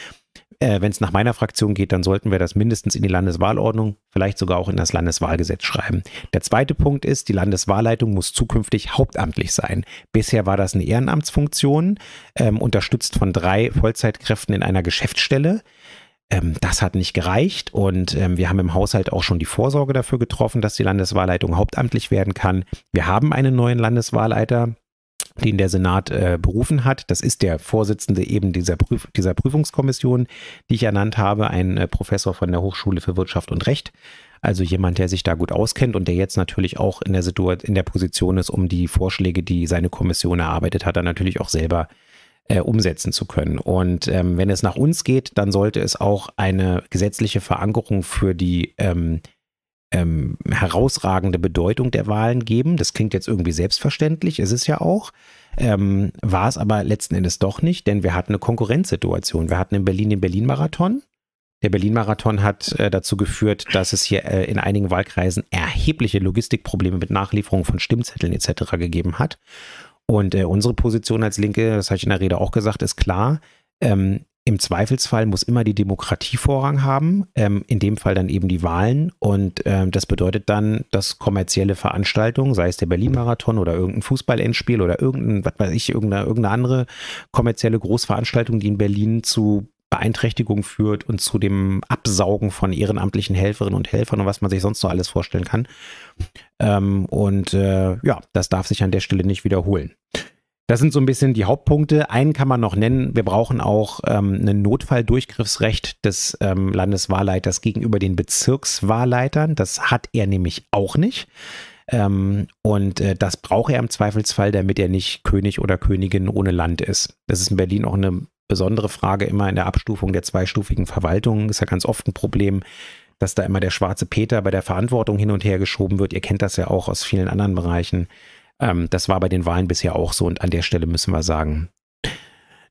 Äh, Wenn es nach meiner Fraktion geht, dann sollten wir das mindestens in die Landeswahlordnung, vielleicht sogar auch in das Landeswahlgesetz schreiben. Der zweite Punkt ist, die Landeswahlleitung muss zukünftig hauptamtlich sein. Bisher war das eine Ehrenamtsfunktion, ähm, unterstützt von drei Vollzeitkräften in einer Geschäftsstelle ähm, das hat nicht gereicht und ähm, wir haben im Haushalt auch schon die Vorsorge dafür getroffen, dass die Landeswahlleitung hauptamtlich werden kann. Wir haben einen neuen Landeswahlleiter, den der Senat äh, berufen hat. Das ist der Vorsitzende eben dieser, Prüf dieser Prüfungskommission, die ich ernannt habe, ein äh, Professor von der Hochschule für Wirtschaft und Recht. Also jemand, der sich da gut auskennt und der jetzt natürlich auch in der Situation, in der Position ist, um die Vorschläge, die seine Kommission erarbeitet hat, dann natürlich auch selber äh, umsetzen zu können. Und ähm, wenn es nach uns geht, dann sollte es auch eine gesetzliche Verankerung für die ähm, ähm, herausragende Bedeutung der Wahlen geben. Das klingt jetzt irgendwie selbstverständlich, ist es ja auch. Ähm, war es aber letzten Endes doch nicht, denn wir hatten eine Konkurrenzsituation. Wir hatten in Berlin den Berlin-Marathon. Der Berlin-Marathon hat äh, dazu geführt, dass es hier äh, in einigen Wahlkreisen erhebliche Logistikprobleme mit Nachlieferung von Stimmzetteln etc. gegeben hat. Und äh, unsere Position als Linke, das habe ich in der Rede auch gesagt, ist klar. Ähm, im Zweifelsfall muss immer die Demokratie Vorrang haben, ähm, in dem Fall dann eben die Wahlen. Und ähm, das bedeutet dann, dass kommerzielle Veranstaltungen, sei es der Berlin-Marathon oder irgendein Fußballendspiel oder irgendein, was weiß ich, irgendeine, irgendeine andere kommerzielle Großveranstaltung, die in Berlin zu Beeinträchtigung führt und zu dem Absaugen von ehrenamtlichen Helferinnen und Helfern und was man sich sonst noch alles vorstellen kann. Ähm, und äh, ja, das darf sich an der Stelle nicht wiederholen. Das sind so ein bisschen die Hauptpunkte. Einen kann man noch nennen. Wir brauchen auch ähm, ein Notfalldurchgriffsrecht des ähm, Landeswahlleiters gegenüber den Bezirkswahlleitern. Das hat er nämlich auch nicht. Ähm, und äh, das braucht er im Zweifelsfall, damit er nicht König oder Königin ohne Land ist. Das ist in Berlin auch eine besondere Frage immer in der Abstufung der zweistufigen Verwaltung. Ist ja ganz oft ein Problem, dass da immer der schwarze Peter bei der Verantwortung hin und her geschoben wird. Ihr kennt das ja auch aus vielen anderen Bereichen. Ähm, das war bei den Wahlen bisher auch so und an der Stelle müssen wir sagen,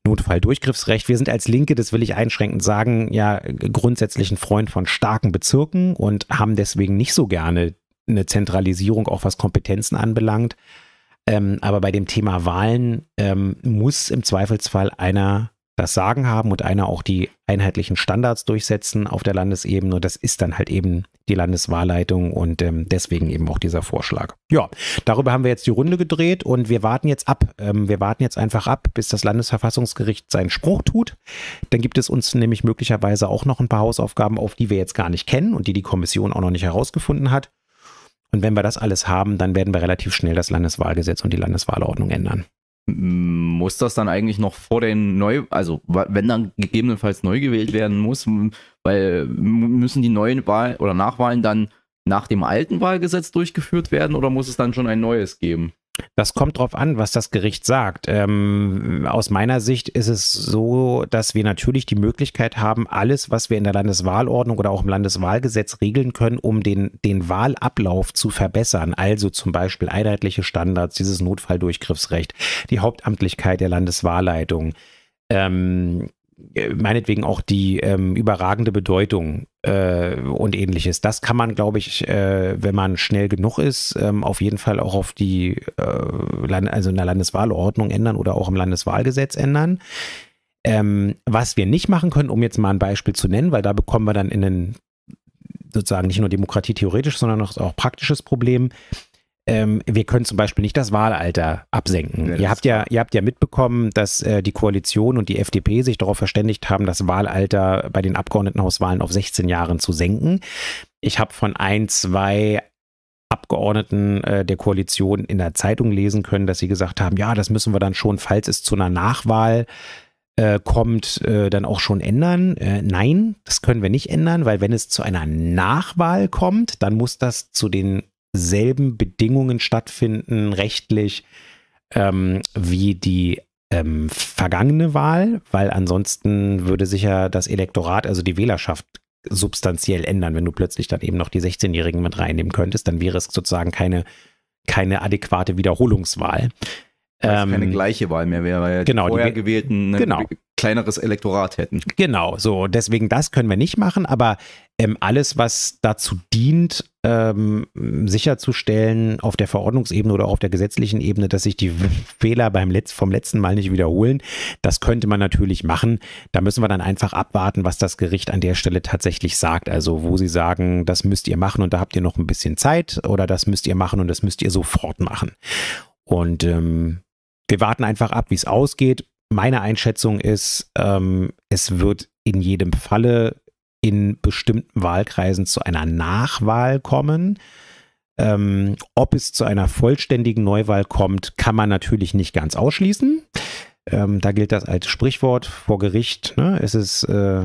Notfalldurchgriffsrecht. Wir sind als Linke, das will ich einschränkend sagen, ja grundsätzlich ein Freund von starken Bezirken und haben deswegen nicht so gerne eine Zentralisierung, auch was Kompetenzen anbelangt. Ähm, aber bei dem Thema Wahlen ähm, muss im Zweifelsfall einer das Sagen haben und einer auch die einheitlichen Standards durchsetzen auf der Landesebene. Und das ist dann halt eben die Landeswahlleitung und ähm, deswegen eben auch dieser Vorschlag. Ja, darüber haben wir jetzt die Runde gedreht und wir warten jetzt ab. Ähm, wir warten jetzt einfach ab, bis das Landesverfassungsgericht seinen Spruch tut. Dann gibt es uns nämlich möglicherweise auch noch ein paar Hausaufgaben, auf die wir jetzt gar nicht kennen und die die Kommission auch noch nicht herausgefunden hat. Und wenn wir das alles haben, dann werden wir relativ schnell das Landeswahlgesetz und die Landeswahlordnung ändern. Muss das dann eigentlich noch vor den Neu, also wenn dann gegebenenfalls neu gewählt werden muss, weil müssen die neuen Wahl oder Nachwahlen dann nach dem alten Wahlgesetz durchgeführt werden oder muss es dann schon ein neues geben? Das kommt drauf an, was das Gericht sagt. Ähm, aus meiner Sicht ist es so, dass wir natürlich die Möglichkeit haben, alles, was wir in der Landeswahlordnung oder auch im Landeswahlgesetz regeln können, um den, den Wahlablauf zu verbessern. Also zum Beispiel einheitliche Standards, dieses Notfalldurchgriffsrecht, die Hauptamtlichkeit der Landeswahlleitung. Ähm, meinetwegen auch die ähm, überragende Bedeutung äh, und ähnliches. Das kann man, glaube ich, äh, wenn man schnell genug ist, ähm, auf jeden Fall auch auf die, äh, also in der Landeswahlordnung ändern oder auch im Landeswahlgesetz ändern. Ähm, was wir nicht machen können, um jetzt mal ein Beispiel zu nennen, weil da bekommen wir dann in einen sozusagen nicht nur Demokratie theoretisch, sondern auch, auch praktisches Problem ähm, wir können zum Beispiel nicht das Wahlalter absenken. Ja, ihr, habt ja, ihr habt ja mitbekommen, dass äh, die Koalition und die FDP sich darauf verständigt haben, das Wahlalter bei den Abgeordnetenhauswahlen auf 16 Jahren zu senken. Ich habe von ein, zwei Abgeordneten äh, der Koalition in der Zeitung lesen können, dass sie gesagt haben, ja, das müssen wir dann schon, falls es zu einer Nachwahl äh, kommt, äh, dann auch schon ändern. Äh, nein, das können wir nicht ändern, weil wenn es zu einer Nachwahl kommt, dann muss das zu den selben Bedingungen stattfinden, rechtlich, ähm, wie die ähm, vergangene Wahl, weil ansonsten würde sich ja das Elektorat, also die Wählerschaft, substanziell ändern. Wenn du plötzlich dann eben noch die 16-Jährigen mit reinnehmen könntest, dann wäre es sozusagen keine, keine adäquate Wiederholungswahl. Weil ähm, keine gleiche Wahl mehr wäre, weil genau, die vorher gewählten genau. kleineres Elektorat hätten. Genau, so deswegen das können wir nicht machen, aber ähm, alles, was dazu dient, ähm, sicherzustellen auf der Verordnungsebene oder auf der gesetzlichen Ebene, dass sich die Fehler beim Letz vom letzten Mal nicht wiederholen, das könnte man natürlich machen. Da müssen wir dann einfach abwarten, was das Gericht an der Stelle tatsächlich sagt. Also wo sie sagen, das müsst ihr machen und da habt ihr noch ein bisschen Zeit oder das müsst ihr machen und das müsst ihr sofort machen. Und ähm, wir warten einfach ab, wie es ausgeht. Meine Einschätzung ist, ähm, es wird in jedem Falle in bestimmten Wahlkreisen zu einer Nachwahl kommen. Ähm, ob es zu einer vollständigen Neuwahl kommt, kann man natürlich nicht ganz ausschließen. Ähm, da gilt das als Sprichwort vor Gericht. Ne? Es ist äh,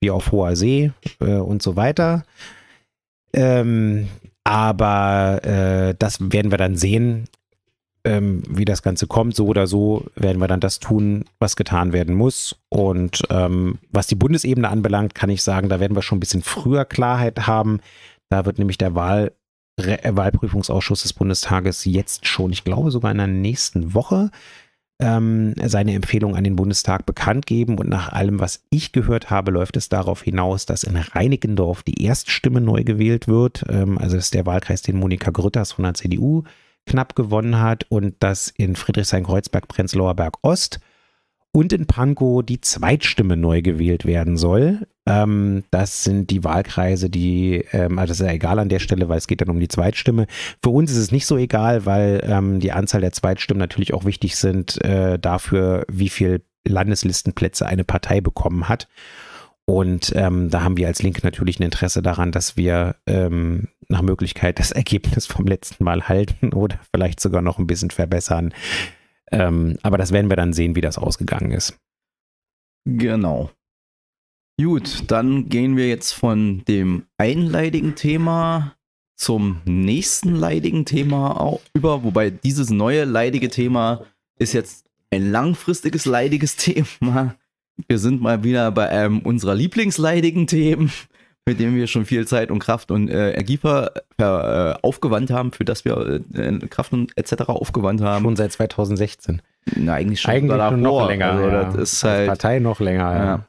wie auf hoher See äh, und so weiter. Ähm, aber äh, das werden wir dann sehen ähm, wie das Ganze kommt. So oder so werden wir dann das tun, was getan werden muss. Und ähm, was die Bundesebene anbelangt, kann ich sagen, da werden wir schon ein bisschen früher Klarheit haben. Da wird nämlich der Wahl äh, Wahlprüfungsausschuss des Bundestages jetzt schon, ich glaube sogar in der nächsten Woche, ähm, seine Empfehlung an den Bundestag bekannt geben. Und nach allem, was ich gehört habe, läuft es darauf hinaus, dass in Reinickendorf die Erststimme neu gewählt wird. Ähm, also ist der Wahlkreis, den Monika Grütters von der CDU knapp gewonnen hat und das in Friedrichshain-Kreuzberg, Prenzlauer Berg Ost und in Pankow die Zweitstimme neu gewählt werden soll. Ähm, das sind die Wahlkreise, die, ähm, also das ist ja egal an der Stelle, weil es geht dann um die Zweitstimme. Für uns ist es nicht so egal, weil ähm, die Anzahl der Zweitstimmen natürlich auch wichtig sind äh, dafür, wie viel Landeslistenplätze eine Partei bekommen hat. Und ähm, da haben wir als Linke natürlich ein Interesse daran, dass wir ähm, nach Möglichkeit das Ergebnis vom letzten Mal halten oder vielleicht sogar noch ein bisschen verbessern. Ähm, aber das werden wir dann sehen, wie das ausgegangen ist. Genau. Gut, dann gehen wir jetzt von dem einleidigen Thema zum nächsten leidigen Thema über, wobei dieses neue leidige Thema ist jetzt ein langfristiges leidiges Thema. Wir sind mal wieder bei einem unserer Lieblingsleidigen Themen, mit dem wir schon viel Zeit und Kraft und äh, Energie ver, äh, aufgewandt haben, für das wir äh, Kraft und etc. aufgewandt haben. Schon seit 2016. Na, eigentlich schon, eigentlich schon noch länger. Also, ja. Das ist halt, Partei noch länger, ja. ja.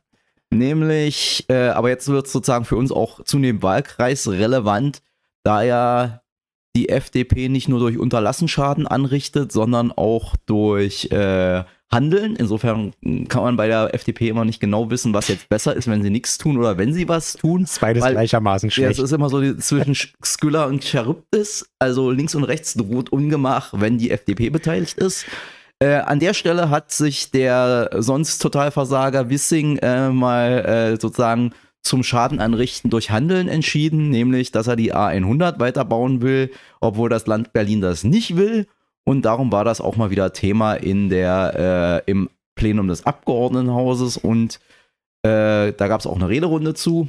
Nämlich, äh, aber jetzt wird es sozusagen für uns auch zunehmend wahlkreisrelevant, da ja die FDP nicht nur durch Unterlassenschaden anrichtet, sondern auch durch äh, Handeln. Insofern kann man bei der FDP immer nicht genau wissen, was jetzt besser ist, wenn sie nichts tun oder wenn sie was tun. Das beides Weil, gleichermaßen schlecht. Ja, es ist immer so die, zwischen Skylla und Charybdis, also links und rechts droht Ungemach, wenn die FDP beteiligt ist. Äh, an der Stelle hat sich der sonst Totalversager Wissing äh, mal äh, sozusagen zum Schaden anrichten durch Handeln entschieden, nämlich dass er die A100 weiterbauen will, obwohl das Land Berlin das nicht will. Und darum war das auch mal wieder Thema in der, äh, im Plenum des Abgeordnetenhauses und äh, da gab es auch eine Rederunde zu.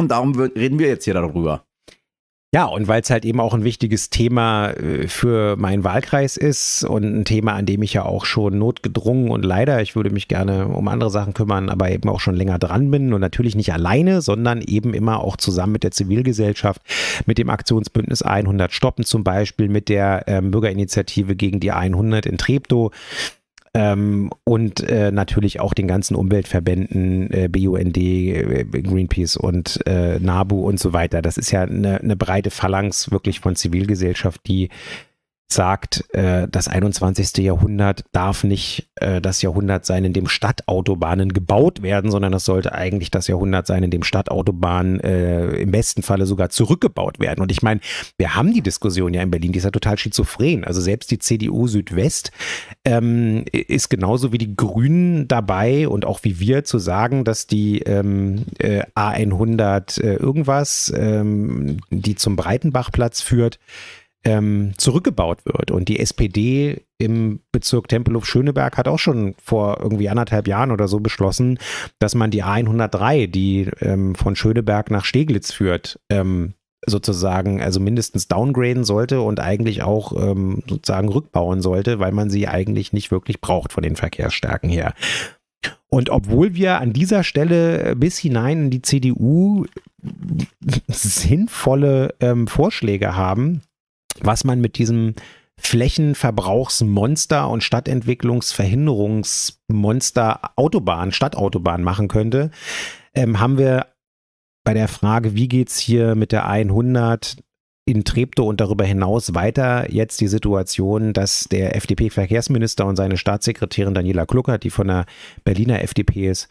Und darum reden wir jetzt hier darüber. Ja, und weil es halt eben auch ein wichtiges Thema äh, für meinen Wahlkreis ist und ein Thema, an dem ich ja auch schon notgedrungen und leider, ich würde mich gerne um andere Sachen kümmern, aber eben auch schon länger dran bin und natürlich nicht alleine, sondern eben immer auch zusammen mit der Zivilgesellschaft, mit dem Aktionsbündnis 100 Stoppen zum Beispiel, mit der äh, Bürgerinitiative gegen die 100 in Treptow, ähm, und äh, natürlich auch den ganzen Umweltverbänden, äh, BUND, äh, Greenpeace und äh, NABU und so weiter. Das ist ja eine, eine breite Phalanx wirklich von Zivilgesellschaft, die sagt, äh, das 21. Jahrhundert darf nicht äh, das Jahrhundert sein, in dem Stadtautobahnen gebaut werden, sondern es sollte eigentlich das Jahrhundert sein, in dem Stadtautobahnen äh, im besten Falle sogar zurückgebaut werden. Und ich meine, wir haben die Diskussion ja in Berlin, die ist ja total schizophren. Also selbst die CDU Südwest ähm, ist genauso wie die Grünen dabei und auch wie wir zu sagen, dass die ähm, äh, A100 äh, irgendwas, ähm, die zum Breitenbachplatz führt, ähm, zurückgebaut wird. Und die SPD im Bezirk Tempelhof-Schöneberg hat auch schon vor irgendwie anderthalb Jahren oder so beschlossen, dass man die A103, die ähm, von Schöneberg nach Steglitz führt, ähm, sozusagen also mindestens downgraden sollte und eigentlich auch ähm, sozusagen rückbauen sollte, weil man sie eigentlich nicht wirklich braucht von den Verkehrsstärken her. Und obwohl wir an dieser Stelle bis hinein in die CDU sinnvolle ähm, Vorschläge haben, was man mit diesem Flächenverbrauchsmonster und Stadtentwicklungsverhinderungsmonster Autobahn, Stadtautobahn machen könnte, ähm, haben wir bei der Frage, wie geht es hier mit der 100 in Treptow und darüber hinaus weiter jetzt die Situation, dass der FDP-Verkehrsminister und seine Staatssekretärin Daniela Kluckert, die von der Berliner FDP ist,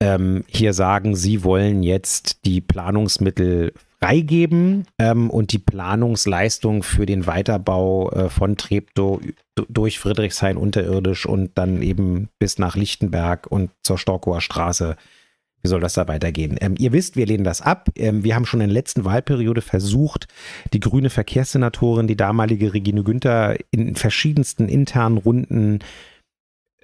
ähm, hier sagen, sie wollen jetzt die Planungsmittel freigeben ähm, und die Planungsleistung für den Weiterbau äh, von Treptow durch Friedrichshain unterirdisch und dann eben bis nach Lichtenberg und zur Storkower Straße. Wie soll das da weitergehen? Ähm, ihr wisst, wir lehnen das ab. Ähm, wir haben schon in der letzten Wahlperiode versucht, die grüne Verkehrssenatorin, die damalige Regine Günther, in verschiedensten internen Runden äh,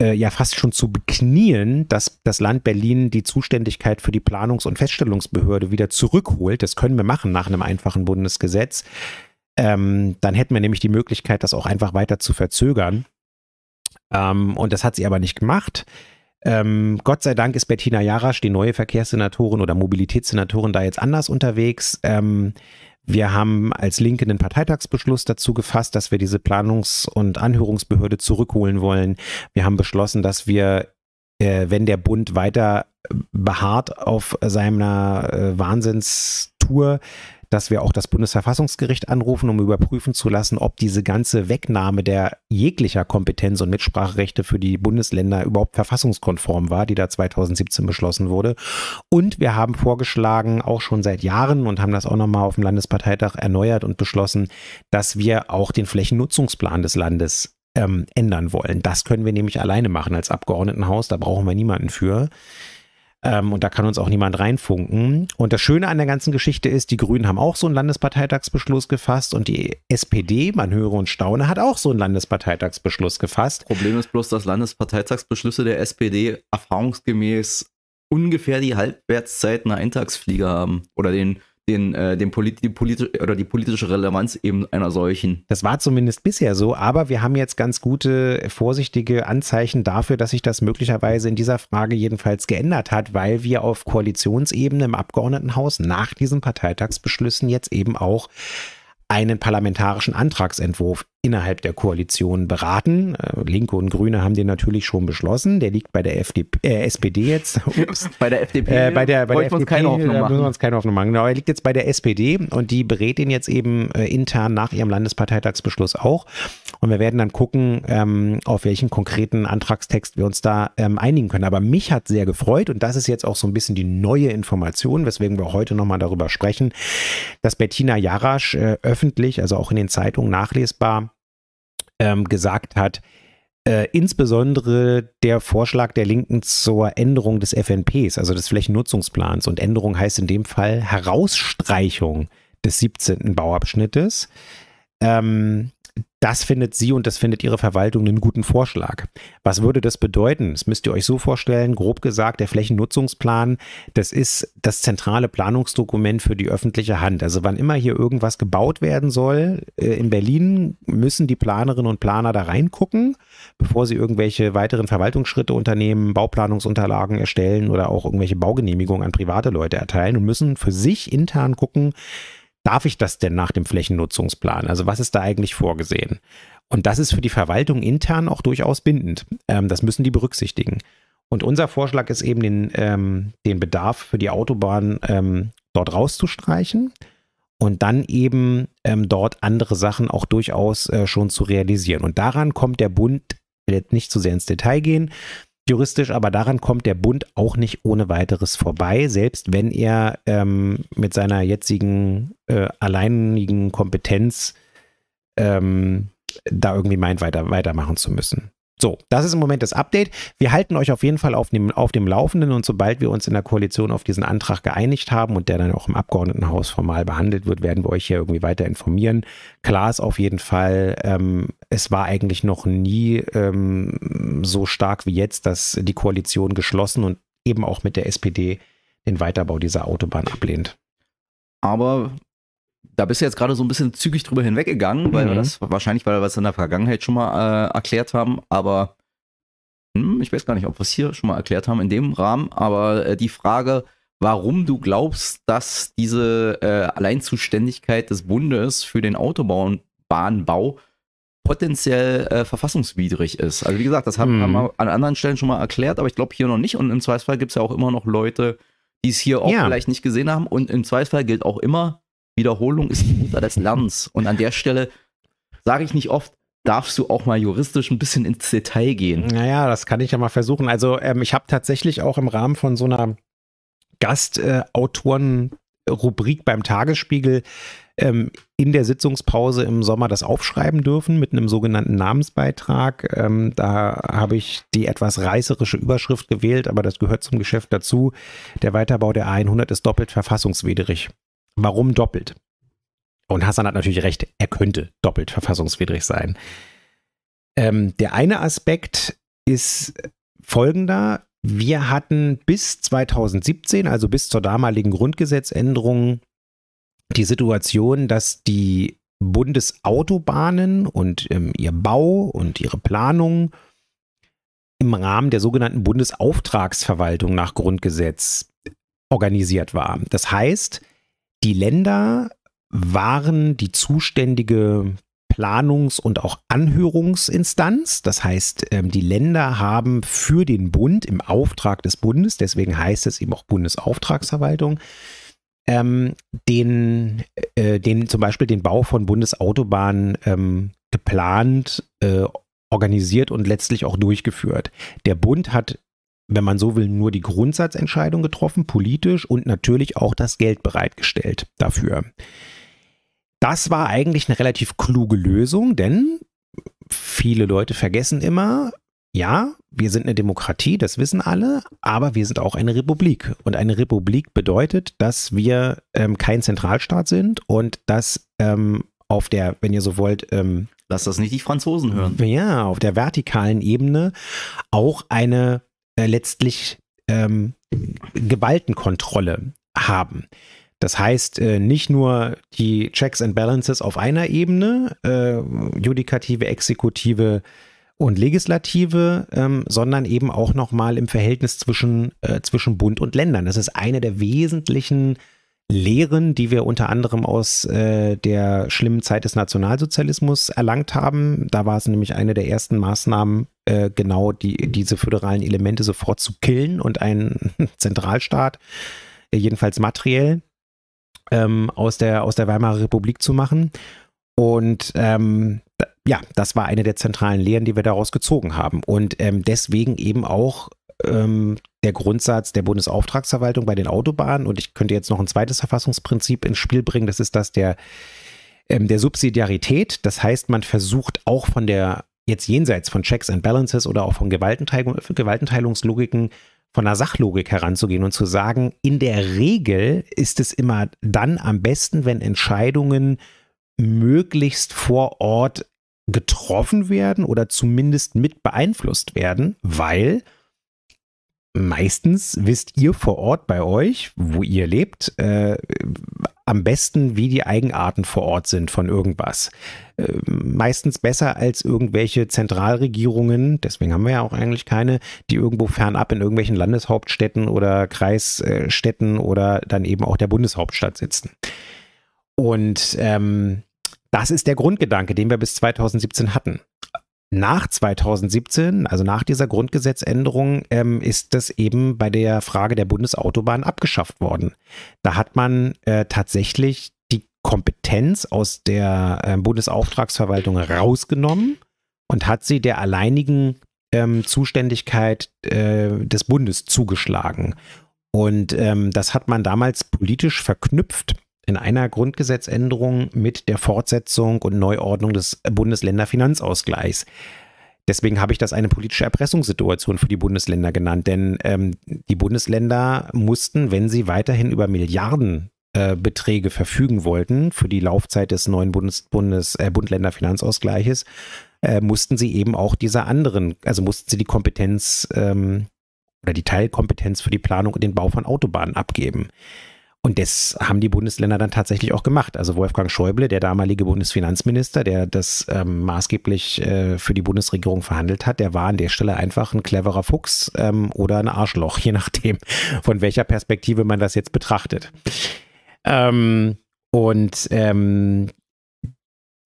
ja fast schon zu beknien, dass das Land Berlin die Zuständigkeit für die Planungs- und Feststellungsbehörde wieder zurückholt. Das können wir machen nach einem einfachen Bundesgesetz. Ähm, dann hätten wir nämlich die Möglichkeit, das auch einfach weiter zu verzögern. Ähm, und das hat sie aber nicht gemacht. Ähm, Gott sei Dank ist Bettina Jarasch, die neue Verkehrssenatorin oder Mobilitätssenatorin, da jetzt anders unterwegs. Ähm, wir haben als Linke einen Parteitagsbeschluss dazu gefasst, dass wir diese Planungs- und Anhörungsbehörde zurückholen wollen. Wir haben beschlossen, dass wir, äh, wenn der Bund weiter beharrt auf seiner äh, Wahnsinnstour, dass wir auch das Bundesverfassungsgericht anrufen, um überprüfen zu lassen, ob diese ganze Wegnahme der jeglicher Kompetenz und Mitspracherechte für die Bundesländer überhaupt verfassungskonform war, die da 2017 beschlossen wurde. Und wir haben vorgeschlagen, auch schon seit Jahren und haben das auch nochmal auf dem Landesparteitag erneuert und beschlossen, dass wir auch den Flächennutzungsplan des Landes ähm, ändern wollen. Das können wir nämlich alleine machen als Abgeordnetenhaus, da brauchen wir niemanden für. Ähm, und da kann uns auch niemand reinfunken. Und das Schöne an der ganzen Geschichte ist, die Grünen haben auch so einen Landesparteitagsbeschluss gefasst und die SPD, man höre und staune, hat auch so einen Landesparteitagsbeschluss gefasst. Problem ist bloß, dass Landesparteitagsbeschlüsse der SPD erfahrungsgemäß ungefähr die Halbwertszeit einer Eintagsfliege haben oder den den, äh, den Polit die, politi oder die politische Relevanz eben einer solchen. Das war zumindest bisher so, aber wir haben jetzt ganz gute, vorsichtige Anzeichen dafür, dass sich das möglicherweise in dieser Frage jedenfalls geändert hat, weil wir auf Koalitionsebene im Abgeordnetenhaus nach diesen Parteitagsbeschlüssen jetzt eben auch einen parlamentarischen Antragsentwurf innerhalb der Koalition beraten. Äh, Linke und Grüne haben den natürlich schon beschlossen. Der liegt bei der FDP, äh, SPD jetzt. Ups. bei der FDP. Äh, bei der, bei der FDP uns keine Hoffnung machen. müssen wir uns keine Hoffnung machen. Genau, er liegt jetzt bei der SPD und die berät ihn jetzt eben äh, intern nach ihrem Landesparteitagsbeschluss auch. Und wir werden dann gucken, ähm, auf welchen konkreten Antragstext wir uns da ähm, einigen können. Aber mich hat sehr gefreut und das ist jetzt auch so ein bisschen die neue Information, weswegen wir heute nochmal darüber sprechen, dass Bettina Jarasch äh, öffentlich, also auch in den Zeitungen nachlesbar, ähm, gesagt hat, äh, insbesondere der Vorschlag der Linken zur Änderung des FNPs, also des Flächennutzungsplans. Und Änderung heißt in dem Fall Herausstreichung des 17. Bauabschnittes. Ähm, das findet sie und das findet ihre Verwaltung einen guten Vorschlag. Was würde das bedeuten? Das müsst ihr euch so vorstellen, grob gesagt, der Flächennutzungsplan, das ist das zentrale Planungsdokument für die öffentliche Hand. Also wann immer hier irgendwas gebaut werden soll, äh, in Berlin müssen die Planerinnen und Planer da reingucken, bevor sie irgendwelche weiteren Verwaltungsschritte unternehmen, Bauplanungsunterlagen erstellen oder auch irgendwelche Baugenehmigungen an private Leute erteilen und müssen für sich intern gucken, darf ich das denn nach dem Flächennutzungsplan? Also was ist da eigentlich vorgesehen? Und das ist für die Verwaltung intern auch durchaus bindend. Ähm, das müssen die berücksichtigen. Und unser Vorschlag ist eben, den, ähm, den Bedarf für die Autobahn ähm, dort rauszustreichen und dann eben ähm, dort andere Sachen auch durchaus äh, schon zu realisieren. Und daran kommt der Bund, will jetzt nicht zu sehr ins Detail gehen, juristisch, aber daran kommt der Bund auch nicht ohne weiteres vorbei, selbst wenn er ähm, mit seiner jetzigen äh, alleinigen Kompetenz ähm, da irgendwie meint, weiter, weitermachen zu müssen. So, das ist im Moment das Update. Wir halten euch auf jeden Fall auf dem, auf dem Laufenden und sobald wir uns in der Koalition auf diesen Antrag geeinigt haben und der dann auch im Abgeordnetenhaus formal behandelt wird, werden wir euch hier irgendwie weiter informieren. Klar ist auf jeden Fall, ähm, es war eigentlich noch nie ähm, so stark wie jetzt, dass die Koalition geschlossen und eben auch mit der SPD den Weiterbau dieser Autobahn ablehnt. Aber da bist du jetzt gerade so ein bisschen zügig drüber hinweggegangen, weil Mhm. wir das wahrscheinlich, weil wir es in der Vergangenheit schon mal äh, erklärt haben, aber hm, ich weiß gar nicht, ob wir es hier schon mal erklärt haben in dem Rahmen, aber äh, die Frage, warum du glaubst, dass diese äh, Alleinzuständigkeit des Bundes für den Autobahnbau potenziell äh, verfassungswidrig ist. Also wie gesagt, das haben, Mhm. haben wir an anderen Stellen schon mal erklärt, aber ich glaube hier noch nicht und im Zweifelsfall gibt es ja auch immer noch Leute, die es hier auch Ja. vielleicht nicht gesehen haben und im Zweifelsfall gilt auch immer, Wiederholung ist die Mutter des Lernens. Und an der Stelle sage ich nicht oft, darfst du auch mal juristisch ein bisschen ins Detail gehen. Naja, das kann ich ja mal versuchen. Also ähm, ich habe tatsächlich auch im Rahmen von so einer Gastautoren-Rubrik beim Tagesspiegel ähm, in der Sitzungspause im Sommer das aufschreiben dürfen mit einem sogenannten Namensbeitrag. Ähm, da habe ich die etwas reißerische Überschrift gewählt, aber das gehört zum Geschäft dazu. Der Weiterbau der A100 ist doppelt verfassungswidrig. Warum doppelt? Und Hassan hat natürlich recht, er könnte doppelt verfassungswidrig sein. Ähm, der eine Aspekt ist folgender. Wir hatten bis 2017, also bis zur damaligen Grundgesetzänderung, die Situation, dass die Bundesautobahnen und ähm, ihr Bau und ihre Planung im Rahmen der sogenannten Bundesauftragsverwaltung nach Grundgesetz organisiert war. Das heißt, die Länder waren die zuständige Planungs- und auch Anhörungsinstanz. Das heißt, ähm, die Länder haben für den Bund im Auftrag des Bundes, deswegen heißt es eben auch Bundesauftragsverwaltung, ähm, den, äh, den zum Beispiel den Bau von Bundesautobahnen ähm, geplant, äh, organisiert und letztlich auch durchgeführt. Der Bund hat, wenn man so will, nur die Grundsatzentscheidung getroffen, politisch und natürlich auch das Geld bereitgestellt dafür. Das war eigentlich eine relativ kluge Lösung, denn viele Leute vergessen immer, ja, wir sind eine Demokratie, das wissen alle, aber wir sind auch eine Republik. Und eine Republik bedeutet, dass wir ähm, kein Zentralstaat sind und dass ähm, auf der, wenn ihr so wollt, ähm, Lass das nicht die Franzosen hören. Ja, auf der vertikalen Ebene auch eine äh, letztlich ähm, Gewaltenkontrolle haben. Das heißt, äh, nicht nur die Checks and Balances auf einer Ebene, äh, Judikative, Exekutive und Legislative, ähm, sondern eben auch nochmal im Verhältnis zwischen, äh, zwischen Bund und Ländern. Das ist eine der wesentlichen Lehren, die wir unter anderem aus äh, der schlimmen Zeit des Nationalsozialismus erlangt haben. Da war es nämlich eine der ersten Maßnahmen, äh, genau die, diese föderalen Elemente sofort zu killen und einen Zentralstaat, äh, jedenfalls materiell, ähm, aus, der, aus der Weimarer Republik zu machen. Und ähm, ja, das war eine der zentralen Lehren, die wir daraus gezogen haben. Und ähm, deswegen eben auch ähm, der Grundsatz der Bundesauftragsverwaltung bei den Autobahnen. Und ich könnte jetzt noch ein zweites Verfassungsprinzip ins Spiel bringen. Das ist das der, ähm, der Subsidiarität. Das heißt, man versucht auch von der jetzt jenseits von Checks and Balances oder auch von Gewaltenteilung, Gewaltenteilungslogiken von der Sachlogik heranzugehen und zu sagen, in der Regel ist es immer dann am besten, wenn Entscheidungen möglichst vor Ort getroffen werden oder zumindest mit beeinflusst werden, weil meistens wisst ihr vor Ort bei euch, wo ihr lebt, äh, am besten, wie die Eigenarten vor Ort sind von irgendwas. Äh, meistens besser als irgendwelche Zentralregierungen, deswegen haben wir ja auch eigentlich keine, die irgendwo fernab in irgendwelchen Landeshauptstädten oder Kreisstädten oder dann eben auch der Bundeshauptstadt sitzen. Und ähm, das ist der Grundgedanke, den wir bis 2017 hatten. Nach 2017, also nach dieser Grundgesetzänderung, ähm, ist das eben bei der Frage der Bundesautobahn abgeschafft worden. Da hat man äh, tatsächlich die Kompetenz aus der äh, Bundesauftragsverwaltung rausgenommen und hat sie der alleinigen ähm, Zuständigkeit äh, des Bundes zugeschlagen. Und ähm, das hat man damals politisch verknüpft in einer Grundgesetzänderung mit der Fortsetzung und Neuordnung des Bundesländerfinanzausgleichs. Deswegen habe ich das eine politische Erpressungssituation für die Bundesländer genannt, denn ähm, die Bundesländer mussten, wenn sie weiterhin über Milliardenbeträge äh, verfügen wollten für die Laufzeit des neuen Bundes, Bundes, äh, Bund-Länder-Finanzausgleiches, äh, mussten sie eben auch dieser anderen, also mussten sie die Kompetenz ähm, oder die Teilkompetenz für die Planung und den Bau von Autobahnen abgeben. Und das haben die Bundesländer dann tatsächlich auch gemacht. Also Wolfgang Schäuble, der damalige Bundesfinanzminister, der das ähm, maßgeblich äh, für die Bundesregierung verhandelt hat, der war an der Stelle einfach ein cleverer Fuchs ähm, oder ein Arschloch, je nachdem, von welcher Perspektive man das jetzt betrachtet. Ähm, und ähm,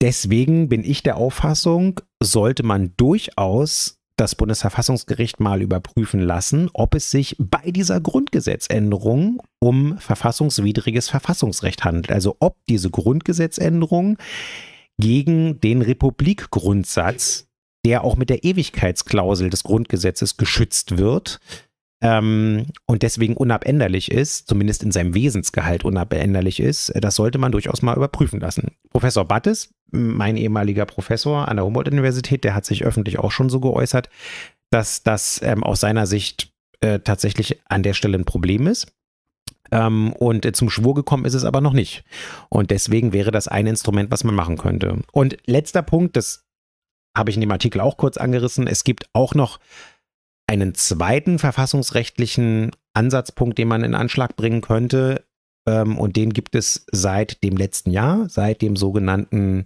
deswegen bin ich der Auffassung, sollte man durchaus das Bundesverfassungsgericht mal überprüfen lassen, ob es sich bei dieser Grundgesetzänderung um verfassungswidriges Verfassungsrecht handelt. Also ob diese Grundgesetzänderung gegen den Republikgrundsatz, der auch mit der Ewigkeitsklausel des Grundgesetzes geschützt wird, ähm, und deswegen unabänderlich ist, zumindest in seinem Wesensgehalt unabänderlich ist, das sollte man durchaus mal überprüfen lassen. Professor Battes, mein ehemaliger Professor an der Humboldt-Universität, der hat sich öffentlich auch schon so geäußert, dass das ähm, aus seiner Sicht äh, tatsächlich an der Stelle ein Problem ist. Ähm, und äh, zum Schwur gekommen ist es aber noch nicht. Und deswegen wäre das ein Instrument, was man machen könnte. Und letzter Punkt, das habe ich in dem Artikel auch kurz angerissen. Es gibt auch noch einen zweiten verfassungsrechtlichen Ansatzpunkt, den man in Anschlag bringen könnte. Ähm, und den gibt es seit dem letzten Jahr, seit dem sogenannten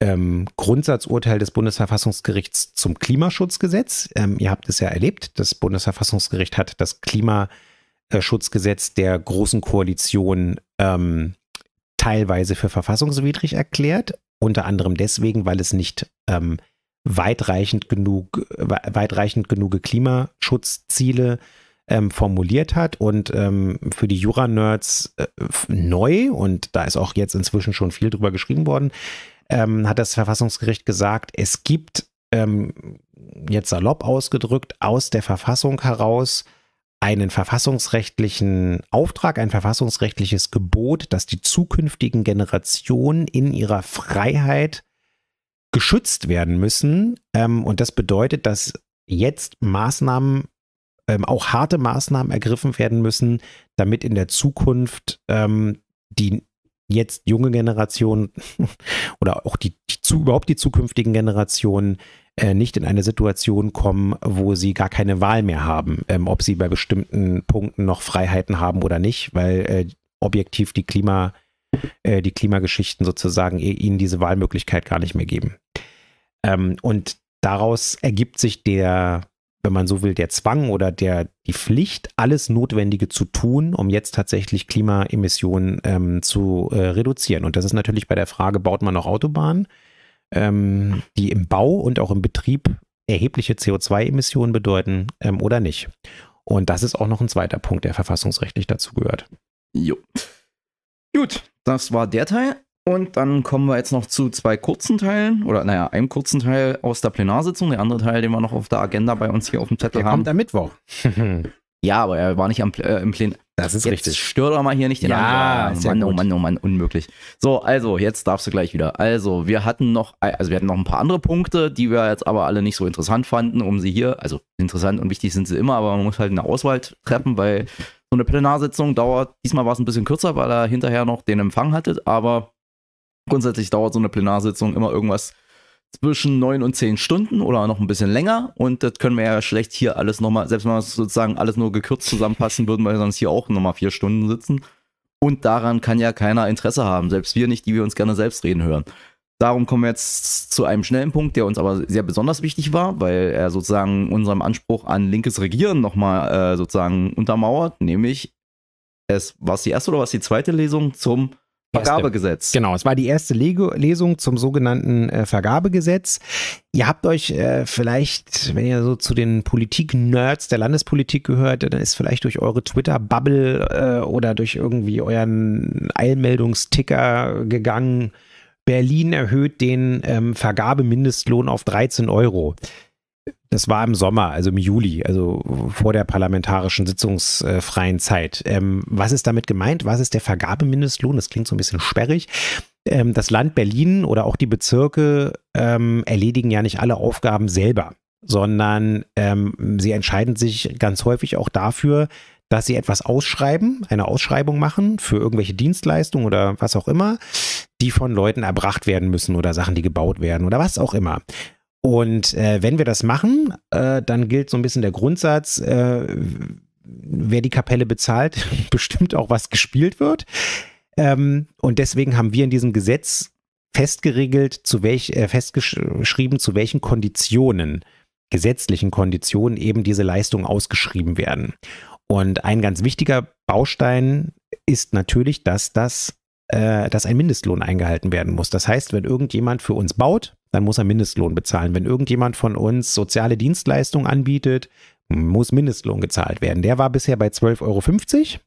ähm, Grundsatzurteil des Bundesverfassungsgerichts zum Klimaschutzgesetz. Ähm, ihr habt es ja erlebt, das Bundesverfassungsgericht hat das Klimaschutzgesetz der Großen Koalition ähm, teilweise für verfassungswidrig erklärt. Unter anderem deswegen, weil es nicht ähm, weitreichend genug, weitreichend genug Klimaschutzziele ähm, formuliert hat und ähm, für die Jura-Nerds äh, neu, und da ist auch jetzt inzwischen schon viel drüber geschrieben worden, ähm, hat das Verfassungsgericht gesagt, es gibt ähm, jetzt salopp ausgedrückt aus der Verfassung heraus einen verfassungsrechtlichen Auftrag, ein verfassungsrechtliches Gebot, dass die zukünftigen Generationen in ihrer Freiheit geschützt werden müssen. Ähm, und das bedeutet, dass jetzt Maßnahmen, ähm, auch harte Maßnahmen ergriffen werden müssen, damit in der Zukunft ähm, die jetzt junge Generation oder auch die, die zu, überhaupt die zukünftigen Generationen äh, nicht in eine Situation kommen, wo sie gar keine Wahl mehr haben, ähm, ob sie bei bestimmten Punkten noch Freiheiten haben oder nicht, weil äh, objektiv die Klima, äh, die Klimageschichten sozusagen ihnen diese Wahlmöglichkeit gar nicht mehr geben. Ähm, und daraus ergibt sich der, wenn man so will, der Zwang oder der, die Pflicht, alles Notwendige zu tun, um jetzt tatsächlich Klimaemissionen ähm, zu äh, reduzieren. Und das ist natürlich bei der Frage, baut man noch Autobahnen? ähm, die im Bau und auch im Betrieb erhebliche CO2-Emissionen bedeuten ähm, oder nicht. Und das ist auch noch ein zweiter Punkt, der verfassungsrechtlich dazu gehört. Jo. Gut, das war der Teil. Und dann kommen wir jetzt noch zu zwei kurzen Teilen, oder naja, einem kurzen Teil aus der Plenarsitzung, der andere Teil, den wir noch auf der Agenda bei uns hier auf dem Zettel der haben. Kommt am Mittwoch. ja, aber er war nicht am, äh, im Plen. Das ist jetzt richtig. Stör doch mal hier nicht den Ja, anderen. Oh ja Mann, oh. Mann, oh Mann, unmöglich. So, also, jetzt darfst du gleich wieder. Also, wir hatten noch, also wir hatten noch ein paar andere Punkte, die wir jetzt aber alle nicht so interessant fanden, um sie hier, also interessant und wichtig sind sie immer, aber man muss halt eine Auswahl treffen, weil so eine Plenarsitzung dauert, diesmal war es ein bisschen kürzer, weil er hinterher noch den Empfang hattet, aber grundsätzlich dauert so eine Plenarsitzung immer irgendwas zwischen neun und zehn Stunden oder noch ein bisschen länger. Und das können wir ja schlecht hier alles nochmal, selbst wenn wir sozusagen alles nur gekürzt zusammenfassen, würden wir sonst hier auch nochmal vier Stunden sitzen. Und daran kann ja keiner Interesse haben, selbst wir nicht, die wir uns gerne selbst reden hören. Darum kommen wir jetzt zu einem schnellen Punkt, der uns aber sehr besonders wichtig war, weil er sozusagen unserem Anspruch an linkes Regieren nochmal äh, sozusagen untermauert, nämlich es war es die erste oder war es die zweite Lesung zum. Vergabegesetz. Genau, es war die erste Lego Lesung zum sogenannten äh, Vergabegesetz. Ihr habt euch äh, vielleicht, wenn ihr so zu den Politik-Nerds der Landespolitik gehört, dann ist vielleicht durch eure Twitter-Bubble äh, oder durch irgendwie euren Eilmeldungsticker gegangen. Berlin erhöht den ähm, Vergabemindestlohn auf 13 Euro. Das war im Sommer, also im Juli, also vor der parlamentarischen sitzungsfreien Zeit. Ähm, was ist damit gemeint? Was ist der Vergabemindestlohn? Das klingt so ein bisschen sperrig. Ähm, das Land Berlin oder auch die Bezirke ähm, erledigen ja nicht alle Aufgaben selber, sondern ähm, sie entscheiden sich ganz häufig auch dafür, dass sie etwas ausschreiben, eine Ausschreibung machen für irgendwelche Dienstleistungen oder was auch immer, die von Leuten erbracht werden müssen oder Sachen, die gebaut werden oder was auch immer. Und äh, wenn wir das machen, äh, dann gilt so ein bisschen der Grundsatz, äh, wer die Kapelle bezahlt, bestimmt auch, was gespielt wird. Ähm, und deswegen haben wir in diesem Gesetz festgeregelt, zu welch, äh, festgeschrieben, zu welchen Konditionen, gesetzlichen Konditionen eben diese Leistungen ausgeschrieben werden. Und ein ganz wichtiger Baustein ist natürlich, dass das äh, dass ein Mindestlohn eingehalten werden muss. Das heißt, wenn irgendjemand für uns baut, dann muss er Mindestlohn bezahlen. Wenn irgendjemand von uns soziale Dienstleistungen anbietet, muss Mindestlohn gezahlt werden. Der war bisher bei 12,50 Euro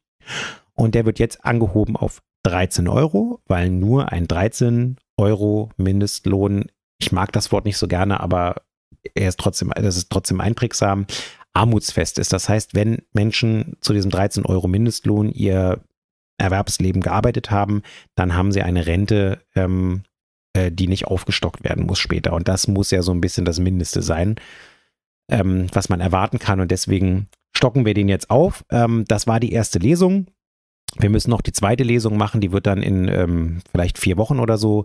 und der wird jetzt angehoben auf 13 Euro, weil nur ein 13 Euro Mindestlohn, ich mag das Wort nicht so gerne, aber er ist trotzdem, das ist trotzdem einprägsam, armutsfest ist. Das heißt, wenn Menschen zu diesem 13 Euro Mindestlohn ihr Erwerbsleben gearbeitet haben, dann haben sie eine Rente, ähm, äh, die nicht aufgestockt werden muss später. Und das muss ja so ein bisschen das Mindeste sein, ähm, was man erwarten kann. Und deswegen stocken wir den jetzt auf. Ähm, das war die erste Lesung. Wir müssen noch die zweite Lesung machen, die wird dann in ähm, vielleicht vier Wochen oder so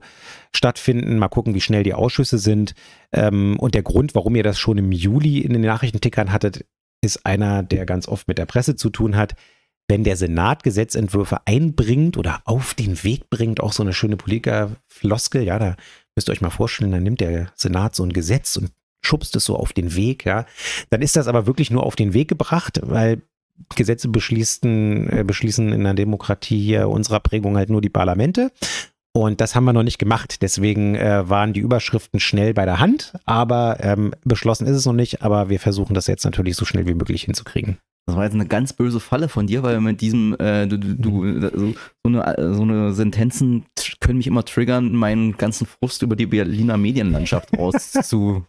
stattfinden. Mal gucken, wie schnell die Ausschüsse sind. Ähm, und der Grund, warum ihr das schon im Juli in den Nachrichtentickern hattet, ist einer, der ganz oft mit der Presse zu tun hat wenn der Senat Gesetzentwürfe einbringt oder auf den Weg bringt, auch so eine schöne Politikerfloskel, ja, da müsst ihr euch mal vorstellen, dann nimmt der Senat so ein Gesetz und schubst es so auf den Weg, ja, dann ist das aber wirklich nur auf den Weg gebracht, weil Gesetze beschließen, äh, beschließen in der Demokratie hier unserer Prägung halt nur die Parlamente. Und das haben wir noch nicht gemacht. Deswegen äh, waren die Überschriften schnell bei der Hand. Aber ähm, beschlossen ist es noch nicht. Aber wir versuchen das jetzt natürlich so schnell wie möglich hinzukriegen. Das war jetzt eine ganz böse Falle von dir, weil mit diesem, äh, du, du, so, so, eine, so eine Sentenzen können mich immer triggern, meinen ganzen Frust über die Berliner Medienlandschaft rauszulassen.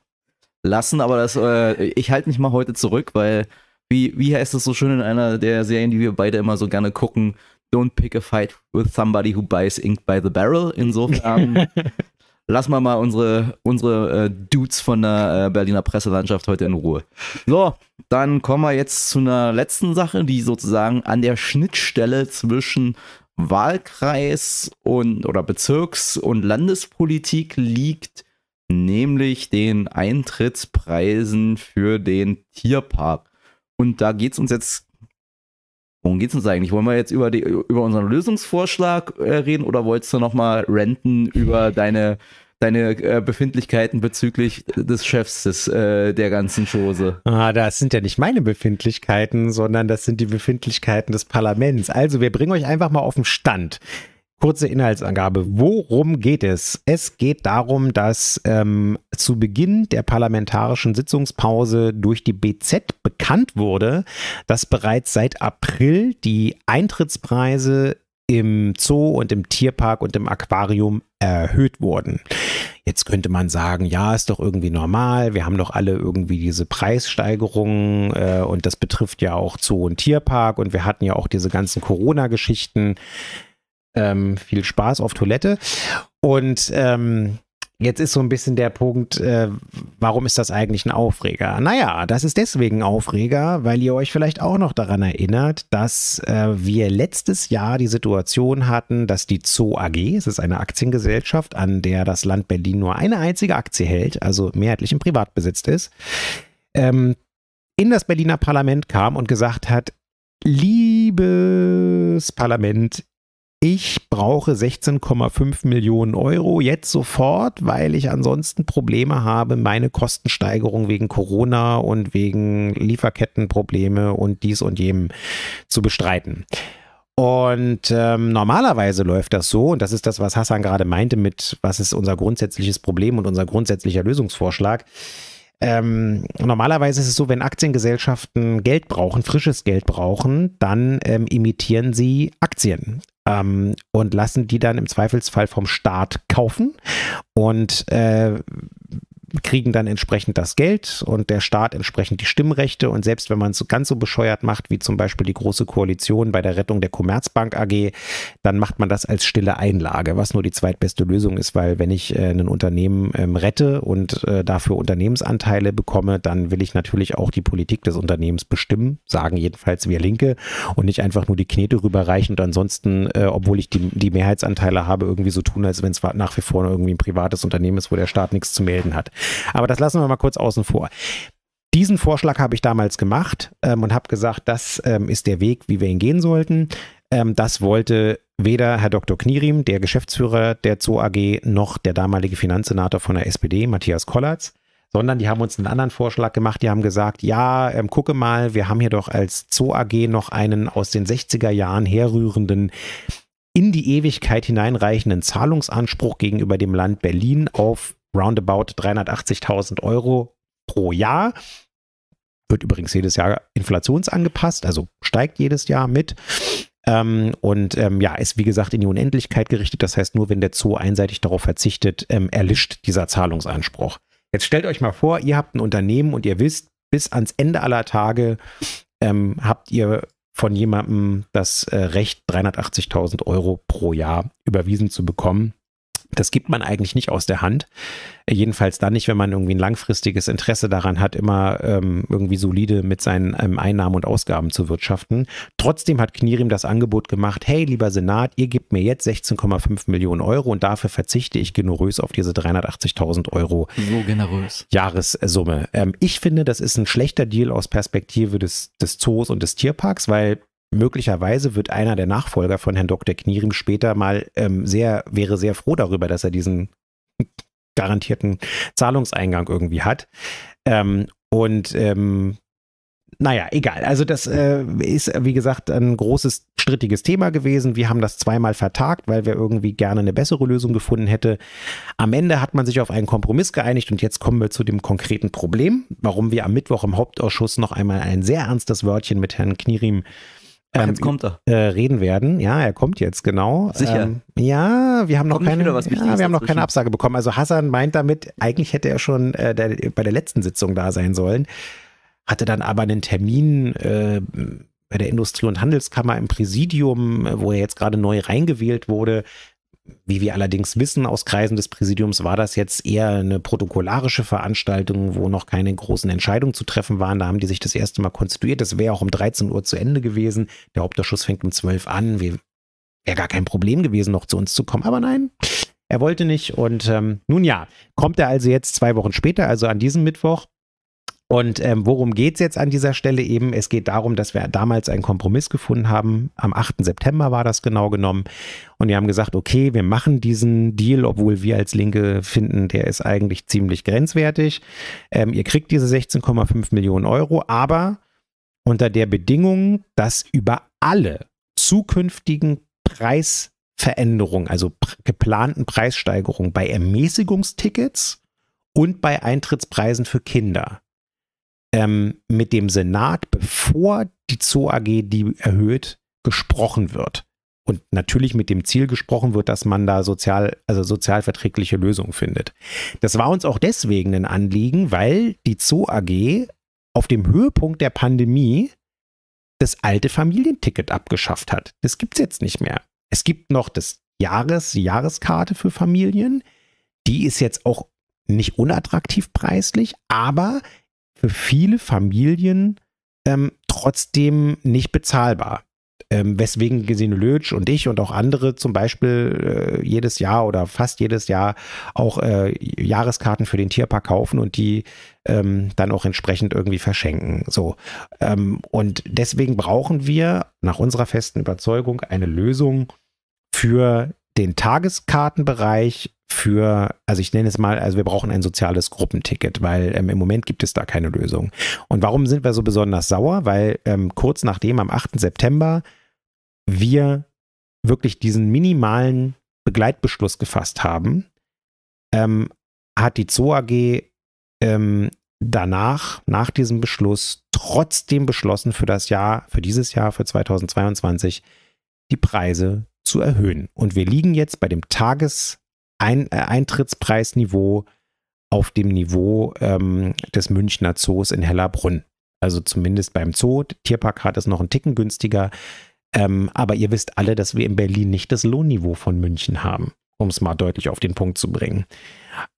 Aber das, äh, ich halte mich mal heute zurück, weil, wie, wie heißt es so schön in einer der Serien, die wir beide immer so gerne gucken, don't pick a fight with somebody who buys ink by the barrel. Insofern lassen wir mal unsere, unsere äh, Dudes von der äh, Berliner Presselandschaft heute in Ruhe. So, dann kommen wir jetzt zu einer letzten Sache, die sozusagen an der Schnittstelle zwischen Wahlkreis und oder Bezirks- und Landespolitik liegt, nämlich den Eintrittspreisen für den Tierpark. Und da geht es uns jetzt Worum geht es uns eigentlich? Wollen wir jetzt über, die, über unseren Lösungsvorschlag äh, reden oder wolltest du nochmal renten über deine, deine äh, Befindlichkeiten bezüglich des Chefs des, äh, der ganzen Chose? Ah, das sind ja nicht meine Befindlichkeiten, sondern das sind die Befindlichkeiten des Parlaments. Also, wir bringen euch einfach mal auf den Stand. Kurze Inhaltsangabe. Worum geht es? Es geht darum, dass ähm, zu Beginn der parlamentarischen Sitzungspause durch die BZ bekannt wurde, dass bereits seit April die Eintrittspreise im Zoo und im Tierpark und im Aquarium erhöht wurden. Jetzt könnte man sagen, ja, ist doch irgendwie normal. Wir haben doch alle irgendwie diese Preissteigerungen äh, und das betrifft ja auch Zoo und Tierpark und wir hatten ja auch diese ganzen Corona-Geschichten. Ähm, viel Spaß auf Toilette. Und ähm, Jetzt ist so ein bisschen der Punkt, äh, warum ist das eigentlich ein Aufreger? Naja, das ist deswegen ein Aufreger, weil ihr euch vielleicht auch noch daran erinnert, dass äh, wir letztes Jahr die Situation hatten, dass die Zoo AG, es ist eine Aktiengesellschaft, an der das Land Berlin nur eine einzige Aktie hält, also mehrheitlich im Privatbesitz ist, ähm, in das Berliner Parlament kam und gesagt hat, liebes Parlament, ich brauche 16,5 Millionen Euro jetzt sofort, weil ich ansonsten Probleme habe, meine Kostensteigerung wegen Corona und wegen Lieferkettenprobleme und dies und jenem zu bestreiten. Und ähm, normalerweise läuft das so, und das ist das, was Hassan gerade meinte, mit was ist unser grundsätzliches Problem und unser grundsätzlicher Lösungsvorschlag. Ähm, normalerweise ist es so, wenn Aktiengesellschaften Geld brauchen, frisches Geld brauchen, dann ähm, imitieren sie Aktien ähm, und lassen die dann im Zweifelsfall vom Staat kaufen. Und äh, kriegen dann entsprechend das Geld und der Staat entsprechend die Stimmrechte. Und selbst wenn man es ganz so bescheuert macht, wie zum Beispiel die Große Koalition bei der Rettung der Commerzbank AG, dann macht man das als stille Einlage, was nur die zweitbeste Lösung ist, weil wenn ich äh, ein Unternehmen ähm, rette und äh, dafür Unternehmensanteile bekomme, dann will ich natürlich auch die Politik des Unternehmens bestimmen, sagen jedenfalls wir Linke und nicht einfach nur die Knete rüberreichen und ansonsten, äh, obwohl ich die, die Mehrheitsanteile habe, irgendwie so tun, als wenn es nach wie vor irgendwie ein privates Unternehmen ist, wo der Staat nichts zu melden hat. Aber das lassen wir mal kurz außen vor. Diesen Vorschlag habe ich damals gemacht ähm, und habe gesagt, das ähm, ist der Weg, wie wir ihn gehen sollten. Ähm, das wollte weder Herr Dr. Knierim, der Geschäftsführer der Zoo AG, noch der damalige Finanzsenator von der SPD, Matthias Kollatz, sondern die haben uns einen anderen Vorschlag gemacht. Die haben gesagt, ja, ähm, gucke mal, wir haben hier doch als Zoo AG noch einen aus den 60er Jahren herrührenden in die Ewigkeit hineinreichenden Zahlungsanspruch gegenüber dem Land Berlin auf roundabout 380.000 Euro pro Jahr. Wird übrigens jedes Jahr inflationsangepasst, also steigt jedes Jahr mit. Ähm, und ähm, ja, ist wie gesagt in die Unendlichkeit gerichtet. Das heißt, nur wenn der Zoo einseitig darauf verzichtet, ähm, erlischt dieser Zahlungsanspruch. Jetzt stellt euch mal vor, ihr habt ein Unternehmen und ihr wisst, bis ans Ende aller Tage ähm, habt ihr von jemandem das äh, Recht, 380.000 Euro pro Jahr überwiesen zu bekommen. Das gibt man eigentlich nicht aus der Hand. Jedenfalls dann nicht, wenn man irgendwie ein langfristiges Interesse daran hat, immer ähm, irgendwie solide mit seinen ähm, Einnahmen und Ausgaben zu wirtschaften. Trotzdem hat Knirim das Angebot gemacht, hey, lieber Senat, ihr gebt mir jetzt 16,5 Millionen Euro und dafür verzichte ich generös auf diese 380.000 Euro so generös. Jahressumme. Ähm, ich finde, das ist ein schlechter Deal aus Perspektive des, des Zoos und des Tierparks, weil möglicherweise wird einer der Nachfolger von Herrn Dr. Knierim später mal ähm, sehr, wäre sehr froh darüber, dass er diesen garantierten Zahlungseingang irgendwie hat. Ähm, und ähm, naja, egal. Also das äh, ist, wie gesagt, ein großes, strittiges Thema gewesen. Wir haben das zweimal vertagt, weil wir irgendwie gerne eine bessere Lösung gefunden hätte. Am Ende hat man sich auf einen Kompromiss geeinigt und jetzt kommen wir zu dem konkreten Problem, warum wir am Mittwoch im Hauptausschuss noch einmal ein sehr ernstes Wörtchen mit Herrn Knierim Ach, jetzt kommt er. Äh, reden werden. Ja, er kommt jetzt, genau. Sicher. Ähm, ja, wir haben noch Kommt keine, ja, wir haben noch keine Absage bekommen. Also Hassan meint damit, eigentlich hätte er schon äh, der, bei der letzten Sitzung da sein sollen, hatte dann aber einen Termin äh, bei der Industrie- und Handelskammer im Präsidium, wo er jetzt gerade neu reingewählt wurde. Wie wir allerdings wissen aus Kreisen des Präsidiums, war das jetzt eher eine protokollarische Veranstaltung, wo noch keine großen Entscheidungen zu treffen waren. Da haben die sich das erste Mal konstituiert. Das wäre auch um 13 Uhr zu Ende gewesen. Der Hauptausschuss fängt um 12 an. Wir, wäre gar kein Problem gewesen, noch zu uns zu kommen. Aber nein, er wollte nicht. Und ähm, nun ja, kommt er also jetzt zwei Wochen später, also an diesem Mittwoch. Und ähm, worum geht es jetzt an dieser Stelle eben? Es geht darum, dass wir damals einen Kompromiss gefunden haben. Am 8. September war das genau genommen. Und wir haben gesagt, okay, wir machen diesen Deal, obwohl wir als Linke finden, der ist eigentlich ziemlich grenzwertig. Ähm, ihr kriegt diese 16,5 Millionen Euro, aber unter der Bedingung, dass über alle zukünftigen Preisveränderungen, also pr geplanten Preissteigerungen bei Ermäßigungstickets und bei Eintrittspreisen für Kinder ähm, mit dem Senat, bevor die Zoo AG die erhöht, gesprochen wird. Und natürlich mit dem Ziel gesprochen wird, dass man da sozial, also sozialverträgliche Lösungen findet. Das war uns auch deswegen ein Anliegen, weil die Zoo AG auf dem Höhepunkt der Pandemie das alte Familienticket abgeschafft hat. Das gibt es jetzt nicht mehr. Es gibt noch das Jahres, die Jahreskarte für Familien. Die ist jetzt auch nicht unattraktiv preislich, aber für viele Familien ähm, trotzdem nicht bezahlbar. Ähm, weswegen Gesine Lötsch und ich und auch andere zum Beispiel äh, jedes Jahr oder fast jedes Jahr auch äh, Jahreskarten für den Tierpark kaufen und die ähm, dann auch entsprechend irgendwie verschenken. So. Ähm, und deswegen brauchen wir nach unserer festen Überzeugung eine Lösung für den Tageskartenbereich für, also ich nenne es mal, also wir brauchen ein soziales Gruppenticket, weil ähm, im Moment gibt es da keine Lösung. Und warum sind wir so besonders sauer? Weil ähm, kurz nachdem am 8. September wir wirklich diesen minimalen Begleitbeschluss gefasst haben, ähm, hat die Zoo AG ähm, danach, nach diesem Beschluss, trotzdem beschlossen, für das Jahr, für dieses Jahr, für 2022, die Preise zu erhöhen. Und wir liegen jetzt bei dem Tageseintrittspreisniveau auf dem Niveau ähm, des Münchner Zoos in Hellerbrunn. Also zumindest beim Zoo. Tierpark hat es noch einen Ticken günstiger. Ähm, aber ihr wisst alle, dass wir in Berlin nicht das Lohnniveau von München haben, um es mal deutlich auf den Punkt zu bringen.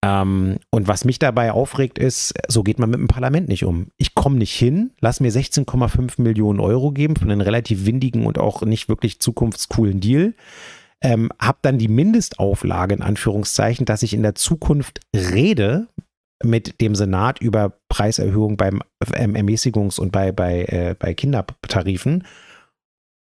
Ähm, und was mich dabei aufregt, ist, so geht man mit dem Parlament nicht um. Ich komme nicht hin, lass mir 16,5 Millionen Euro geben für einen relativ windigen und auch nicht wirklich zukunftscoolen Deal. Ähm, hab dann die Mindestauflage in Anführungszeichen, dass ich in der Zukunft rede mit dem Senat über Preiserhöhungen beim ähm, Ermäßigungs- und bei, bei, äh, bei Kindertarifen.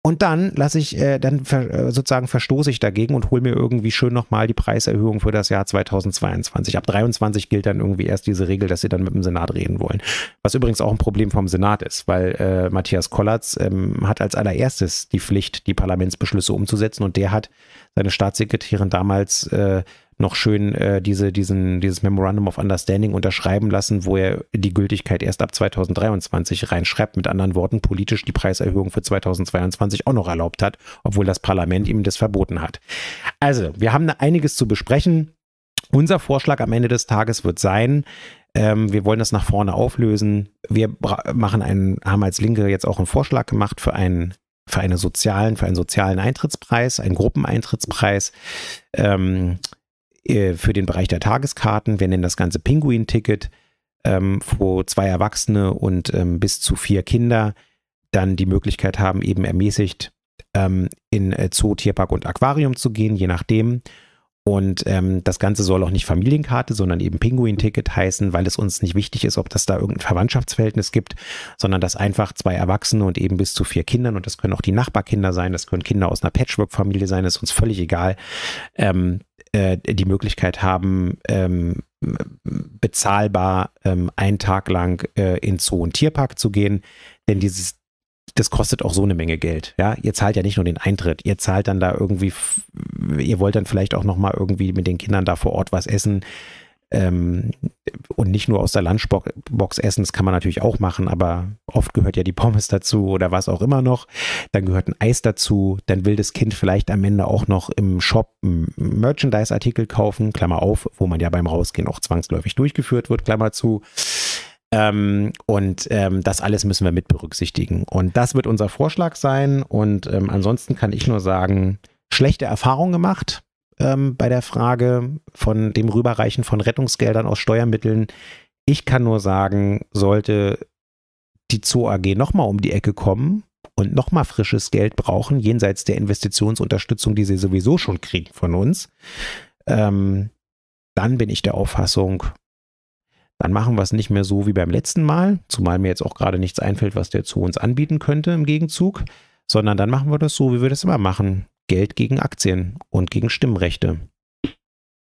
Und dann lasse ich, äh, dann ver, äh, sozusagen verstoße ich dagegen und hole mir irgendwie schön nochmal die Preiserhöhung für das Jahr 2022. Ab 23 gilt dann irgendwie erst diese Regel, dass sie dann mit dem Senat reden wollen. Was übrigens auch ein Problem vom Senat ist, weil äh, Matthias Kollatz ähm, hat als allererstes die Pflicht, die Parlamentsbeschlüsse umzusetzen und der hat seine Staatssekretärin damals äh, noch schön äh, diese, diesen, dieses Memorandum of Understanding unterschreiben lassen, wo er die Gültigkeit erst ab 2023 reinschreibt. Mit anderen Worten, politisch die Preiserhöhung für 2022 auch noch erlaubt hat, obwohl das Parlament ihm das verboten hat. Also, wir haben einiges zu besprechen. Unser Vorschlag am Ende des Tages wird sein, ähm, wir wollen das nach vorne auflösen. Wir machen einen, haben als Linke jetzt auch einen Vorschlag gemacht für einen für einen sozialen, für einen sozialen Eintrittspreis, einen Gruppeneintrittspreis. Ähm, für den Bereich der Tageskarten. Wir nennen das Ganze Pinguin-Ticket, ähm, wo zwei Erwachsene und ähm, bis zu vier Kinder dann die Möglichkeit haben, eben ermäßigt ähm, in Zoo, Tierpark und Aquarium zu gehen, je nachdem. Und ähm, das Ganze soll auch nicht Familienkarte, sondern eben Pinguin-Ticket heißen, weil es uns nicht wichtig ist, ob das da irgendein Verwandtschaftsverhältnis gibt, sondern dass einfach zwei Erwachsene und eben bis zu vier Kindern, und das können auch die Nachbarkinder sein, das können Kinder aus einer Patchwork-Familie sein, ist uns völlig egal, ähm, äh, die Möglichkeit haben, ähm, bezahlbar, ähm, einen Tag lang äh, in Zoo und Tierpark zu gehen. Denn dieses, das kostet auch so eine Menge Geld. Ja, ihr zahlt ja nicht nur den Eintritt, ihr zahlt dann da irgendwie, ihr wollt dann vielleicht auch nochmal irgendwie mit den Kindern da vor Ort was essen ähm, und nicht nur aus der Lunchbox essen, das kann man natürlich auch machen, aber oft gehört ja die Pommes dazu oder was auch immer noch. Dann gehört ein Eis dazu, dann will das Kind vielleicht am Ende auch noch im Shop einen Merchandise-Artikel kaufen, Klammer auf, wo man ja beim Rausgehen auch zwangsläufig durchgeführt wird, Klammer zu. Ähm, und ähm, das alles müssen wir mit berücksichtigen. Und das wird unser Vorschlag sein. Und ähm, ansonsten kann ich nur sagen, schlechte Erfahrungen gemacht ähm, bei der Frage von dem Rüberreichen von Rettungsgeldern aus Steuermitteln. Ich kann nur sagen, sollte die Zoo AG nochmal um die Ecke kommen und nochmal frisches Geld brauchen, jenseits der Investitionsunterstützung, die sie sowieso schon kriegen von uns, ähm, dann bin ich der Auffassung, dann machen wir es nicht mehr so wie beim letzten Mal, zumal mir jetzt auch gerade nichts einfällt, was der Zoo uns anbieten könnte im Gegenzug, sondern dann machen wir das so, wie wir das immer machen. Geld gegen Aktien und gegen Stimmrechte.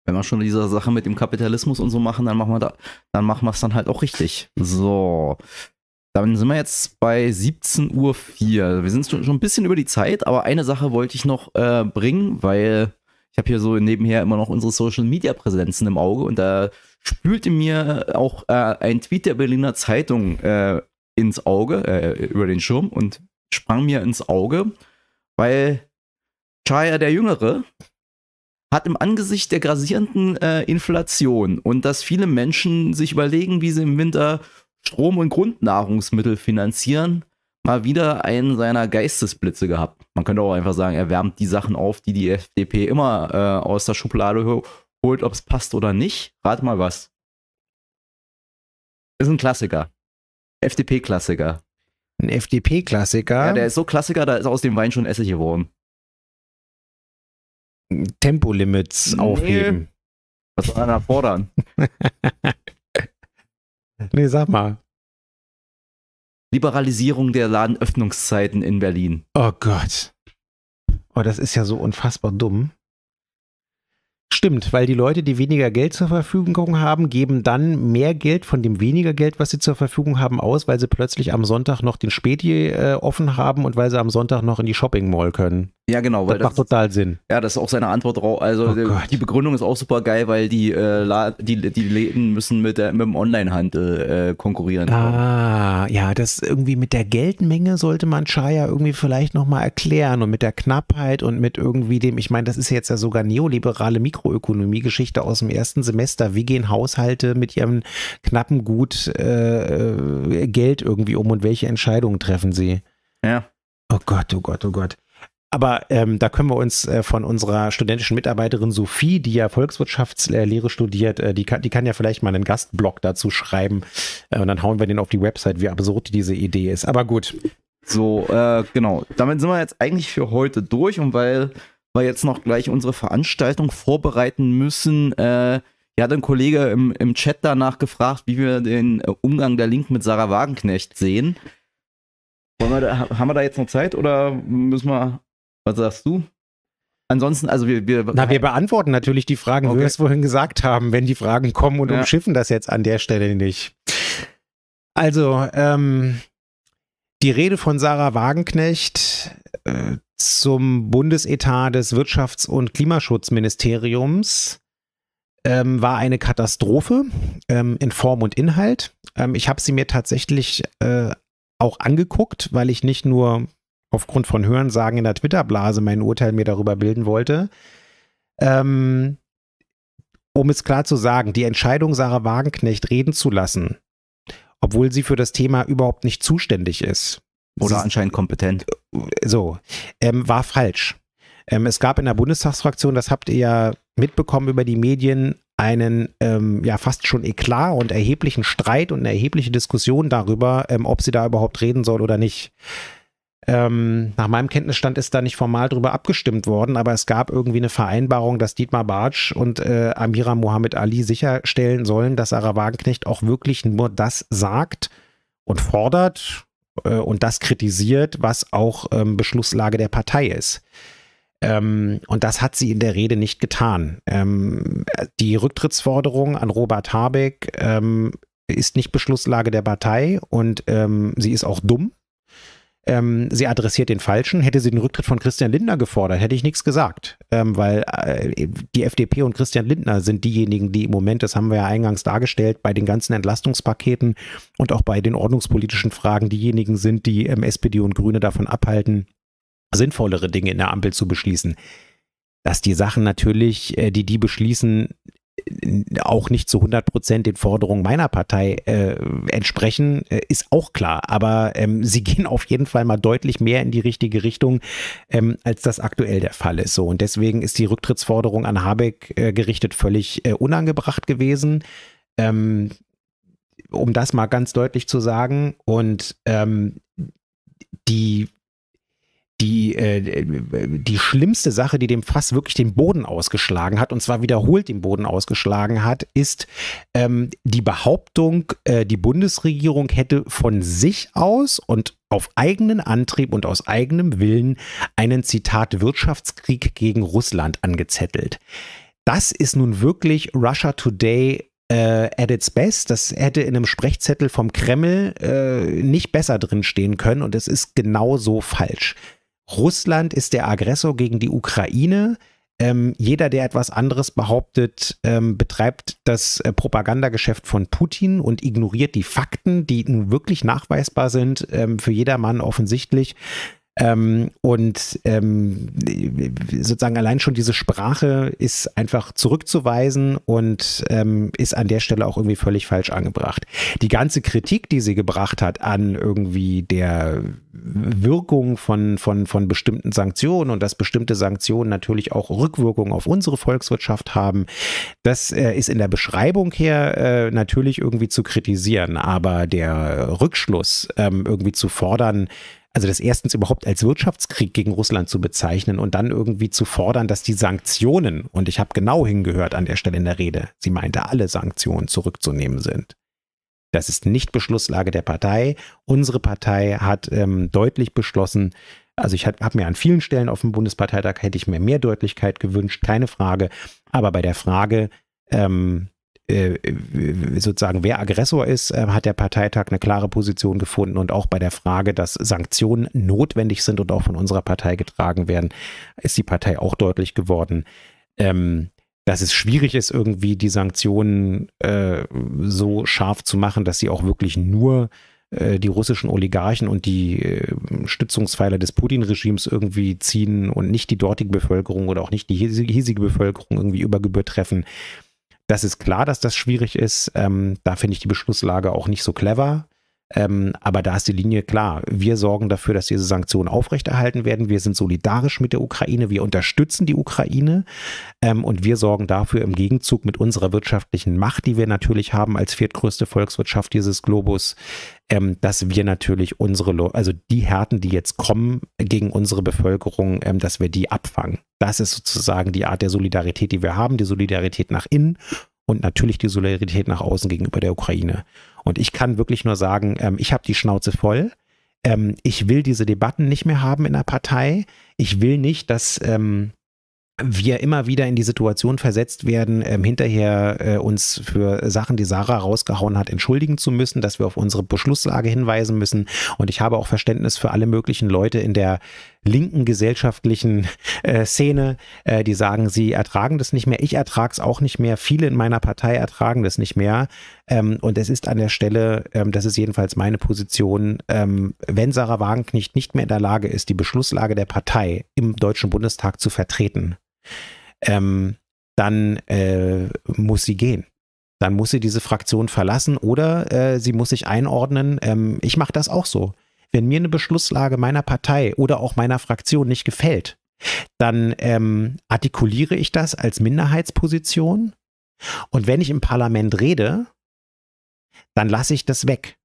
Wenn wir schon diese Sache mit dem Kapitalismus und so machen, dann machen wir da, dann machen wir es dann halt auch richtig. So. Dann sind wir jetzt bei 17.04 Uhr. Wir sind schon ein bisschen über die Zeit, aber eine Sache wollte ich noch äh, bringen, weil ich habe hier so nebenher immer noch unsere Social Media Präsenzen im Auge und da spülte mir auch äh, ein Tweet der Berliner Zeitung äh, ins Auge, äh, über den Schirm und sprang mir ins Auge, weil Chaya der Jüngere hat im Angesicht der grasierenden äh, Inflation und dass viele Menschen sich überlegen, wie sie im Winter Strom- und Grundnahrungsmittel finanzieren, mal wieder einen seiner Geistesblitze gehabt. Man könnte auch einfach sagen, er wärmt die Sachen auf, die die FDP immer äh, aus der Schublade holt, ob es passt oder nicht. Rat mal was. Ist ein Klassiker. FDP-Klassiker. Ein FDP-Klassiker? Ja, der ist so Klassiker, da ist aus dem Wein schon Essig geworden. Tempolimits nee. aufheben. Was soll einer fordern? nee, sag mal. Liberalisierung der Ladenöffnungszeiten in Berlin. Oh Gott. Oh, das ist ja so unfassbar dumm. Stimmt, weil die Leute, die weniger Geld zur Verfügung haben, geben dann mehr Geld von dem weniger Geld, was sie zur Verfügung haben, aus, weil sie plötzlich am Sonntag noch den Späti äh, offen haben und weil sie am Sonntag noch in die Shopping Mall können. Ja, genau. Weil das, das macht total Sinn. Ja, das ist auch seine Antwort drauf. Also oh die, die Begründung ist auch super geil, weil die, äh, die, die Läden müssen mit, der, mit dem Onlinehandel äh, konkurrieren. Ah, ja, das irgendwie mit der Geldmenge sollte man Chaya irgendwie vielleicht nochmal erklären und mit der Knappheit und mit irgendwie dem, ich meine, das ist jetzt ja sogar neoliberale Mikroökonomie-Geschichte aus dem ersten Semester. Wie gehen Haushalte mit ihrem knappen Gut äh Geld irgendwie um und welche Entscheidungen treffen sie? Ja. Oh Gott, oh Gott, oh Gott. Aber ähm, da können wir uns äh, von unserer studentischen Mitarbeiterin Sophie, die ja Volkswirtschaftslehre studiert, äh, die, kann, die kann ja vielleicht mal einen Gastblog dazu schreiben äh, und dann hauen wir den auf die Website, wie absurd diese Idee ist. Aber gut. So, äh, genau. Damit sind wir jetzt eigentlich für heute durch und weil wir jetzt noch gleich unsere Veranstaltung vorbereiten müssen, äh, ja, hat ein Kollege im, im Chat danach gefragt, wie wir den äh, Umgang der Linken mit Sarah Wagenknecht sehen. Wir da, haben wir da jetzt noch Zeit oder müssen wir was sagst du? Ansonsten, also wir, wir. Na, wir beantworten natürlich die Fragen, okay. wie wir es vorhin gesagt haben, wenn die Fragen kommen und ja. umschiffen das jetzt an der Stelle nicht. Also, ähm, die Rede von Sarah Wagenknecht äh, zum Bundesetat des Wirtschafts- und Klimaschutzministeriums ähm, war eine Katastrophe ähm, in Form und Inhalt. Ähm, ich habe sie mir tatsächlich äh, auch angeguckt, weil ich nicht nur aufgrund von Hörensagen in der Twitter-Blase mein Urteil mir darüber bilden wollte. Ähm, um es klar zu sagen, die Entscheidung, Sarah Wagenknecht reden zu lassen, obwohl sie für das Thema überhaupt nicht zuständig ist. Oder sie, anscheinend kompetent. So, ähm, war falsch. Ähm, es gab in der Bundestagsfraktion, das habt ihr ja mitbekommen über die Medien, einen ähm, ja fast schon Eklat und erheblichen Streit und eine erhebliche Diskussion darüber, ähm, ob sie da überhaupt reden soll oder nicht. Ähm, nach meinem Kenntnisstand ist da nicht formal drüber abgestimmt worden, aber es gab irgendwie eine Vereinbarung, dass Dietmar Bartsch und äh, Amira Mohammed Ali sicherstellen sollen, dass Sarah Wagenknecht auch wirklich nur das sagt und fordert äh, und das kritisiert, was auch ähm, Beschlusslage der Partei ist. Ähm, und das hat sie in der Rede nicht getan. Ähm, die Rücktrittsforderung an Robert Habeck ähm, ist nicht Beschlusslage der Partei und ähm, sie ist auch dumm. Ähm, sie adressiert den Falschen. Hätte sie den Rücktritt von Christian Lindner gefordert, hätte ich nichts gesagt, ähm, weil äh, die FDP und Christian Lindner sind diejenigen, die im Moment, das haben wir ja eingangs dargestellt, bei den ganzen Entlastungspaketen und auch bei den ordnungspolitischen Fragen diejenigen sind, die ähm, SPD und Grüne davon abhalten, sinnvollere Dinge in der Ampel zu beschließen. Dass die Sachen natürlich, äh, die die beschließen, auch nicht zu 100 Prozent den Forderungen meiner Partei äh, entsprechen, äh, ist auch klar. Aber ähm, sie gehen auf jeden Fall mal deutlich mehr in die richtige Richtung, ähm, als das aktuell der Fall ist. So und deswegen ist die Rücktrittsforderung an Habeck äh, gerichtet völlig äh, unangebracht gewesen. Ähm, um das mal ganz deutlich zu sagen. Und ähm, die die, äh, die schlimmste Sache, die dem Fass wirklich den Boden ausgeschlagen hat, und zwar wiederholt den Boden ausgeschlagen hat, ist ähm, die Behauptung, äh, die Bundesregierung hätte von sich aus und auf eigenen Antrieb und aus eigenem Willen einen Zitat Wirtschaftskrieg gegen Russland angezettelt. Das ist nun wirklich Russia Today äh, at its best. Das hätte in einem Sprechzettel vom Kreml äh, nicht besser drin stehen können und es ist genauso falsch. Russland ist der Aggressor gegen die Ukraine. Ähm, jeder, der etwas anderes behauptet, ähm, betreibt das äh, Propagandageschäft von Putin und ignoriert die Fakten, die nun wirklich nachweisbar sind, ähm, für jedermann offensichtlich. Ähm, und ähm, sozusagen allein schon diese Sprache ist einfach zurückzuweisen und ähm, ist an der Stelle auch irgendwie völlig falsch angebracht. Die ganze Kritik, die sie gebracht hat an irgendwie der Wirkung von, von, von bestimmten Sanktionen und dass bestimmte Sanktionen natürlich auch Rückwirkungen auf unsere Volkswirtschaft haben, das äh, ist in der Beschreibung her äh, natürlich irgendwie zu kritisieren. Aber der Rückschluss ähm, irgendwie zu fordern, also das erstens überhaupt als Wirtschaftskrieg gegen Russland zu bezeichnen und dann irgendwie zu fordern, dass die Sanktionen, und ich habe genau hingehört an der Stelle in der Rede, sie meinte, alle Sanktionen zurückzunehmen sind. Das ist nicht Beschlusslage der Partei. Unsere Partei hat ähm, deutlich beschlossen, also ich habe hab mir an vielen Stellen auf dem Bundesparteitag hätte ich mir mehr Deutlichkeit gewünscht, keine Frage. Aber bei der Frage, ähm, äh, sozusagen, wer Aggressor ist, äh, hat der Parteitag eine klare Position gefunden und auch bei der Frage, dass Sanktionen notwendig sind und auch von unserer Partei getragen werden, ist die Partei auch deutlich geworden. Ähm, dass es schwierig ist, irgendwie die Sanktionen äh, so scharf zu machen, dass sie auch wirklich nur äh, die russischen Oligarchen und die äh, Stützungspfeiler des Putin-Regimes irgendwie ziehen und nicht die dortige Bevölkerung oder auch nicht die hiesige Bevölkerung irgendwie über Gebühr treffen. Das ist klar, dass das schwierig ist. Ähm, da finde ich die Beschlusslage auch nicht so clever. Ähm, aber da ist die Linie klar. Wir sorgen dafür, dass diese Sanktionen aufrechterhalten werden. Wir sind solidarisch mit der Ukraine. Wir unterstützen die Ukraine. Ähm, und wir sorgen dafür im Gegenzug mit unserer wirtschaftlichen Macht, die wir natürlich haben als viertgrößte Volkswirtschaft dieses Globus, ähm, dass wir natürlich unsere, also die Härten, die jetzt kommen gegen unsere Bevölkerung, ähm, dass wir die abfangen. Das ist sozusagen die Art der Solidarität, die wir haben. Die Solidarität nach innen und natürlich die Solidarität nach außen gegenüber der Ukraine. Und ich kann wirklich nur sagen, ähm, ich habe die Schnauze voll. Ähm, ich will diese Debatten nicht mehr haben in der Partei. Ich will nicht, dass ähm, wir immer wieder in die Situation versetzt werden, ähm, hinterher äh, uns für Sachen, die Sarah rausgehauen hat, entschuldigen zu müssen, dass wir auf unsere Beschlusslage hinweisen müssen. Und ich habe auch Verständnis für alle möglichen Leute in der linken gesellschaftlichen äh, Szene, äh, die sagen, sie ertragen das nicht mehr. Ich ertrage es auch nicht mehr. Viele in meiner Partei ertragen das nicht mehr. Ähm, und es ist an der Stelle, ähm, das ist jedenfalls meine Position, ähm, wenn Sarah Wagenknecht nicht mehr in der Lage ist, die Beschlusslage der Partei im Deutschen Bundestag zu vertreten, ähm, dann äh, muss sie gehen dann muss sie diese Fraktion verlassen oder äh, sie muss sich einordnen. Ähm, ich mache das auch so. Wenn mir eine Beschlusslage meiner Partei oder auch meiner Fraktion nicht gefällt, dann ähm, artikuliere ich das als Minderheitsposition. Und wenn ich im Parlament rede, dann lasse ich das weg.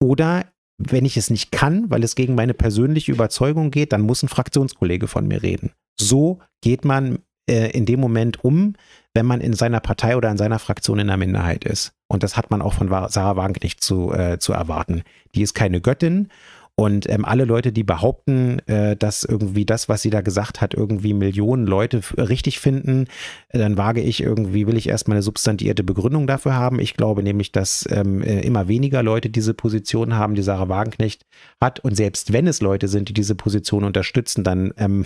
Oder wenn ich es nicht kann, weil es gegen meine persönliche Überzeugung geht, dann muss ein Fraktionskollege von mir reden. So geht man äh, in dem Moment um, wenn man in seiner Partei oder in seiner Fraktion in der Minderheit ist. Und das hat man auch von Sarah Wagenknecht zu, äh, zu erwarten. Die ist keine Göttin Und ähm, alle Leute, die behaupten, äh, dass irgendwie das, was sie da gesagt hat, irgendwie Millionen Leute richtig finden, äh, dann wage ich irgendwie, will ich erstmal eine substantiierte Begründung dafür haben. Ich glaube nämlich, dass ähm, äh, immer weniger Leute diese Position haben, die Sarah Wagenknecht hat. Und selbst wenn es Leute sind, die diese Position unterstützen, dann ähm,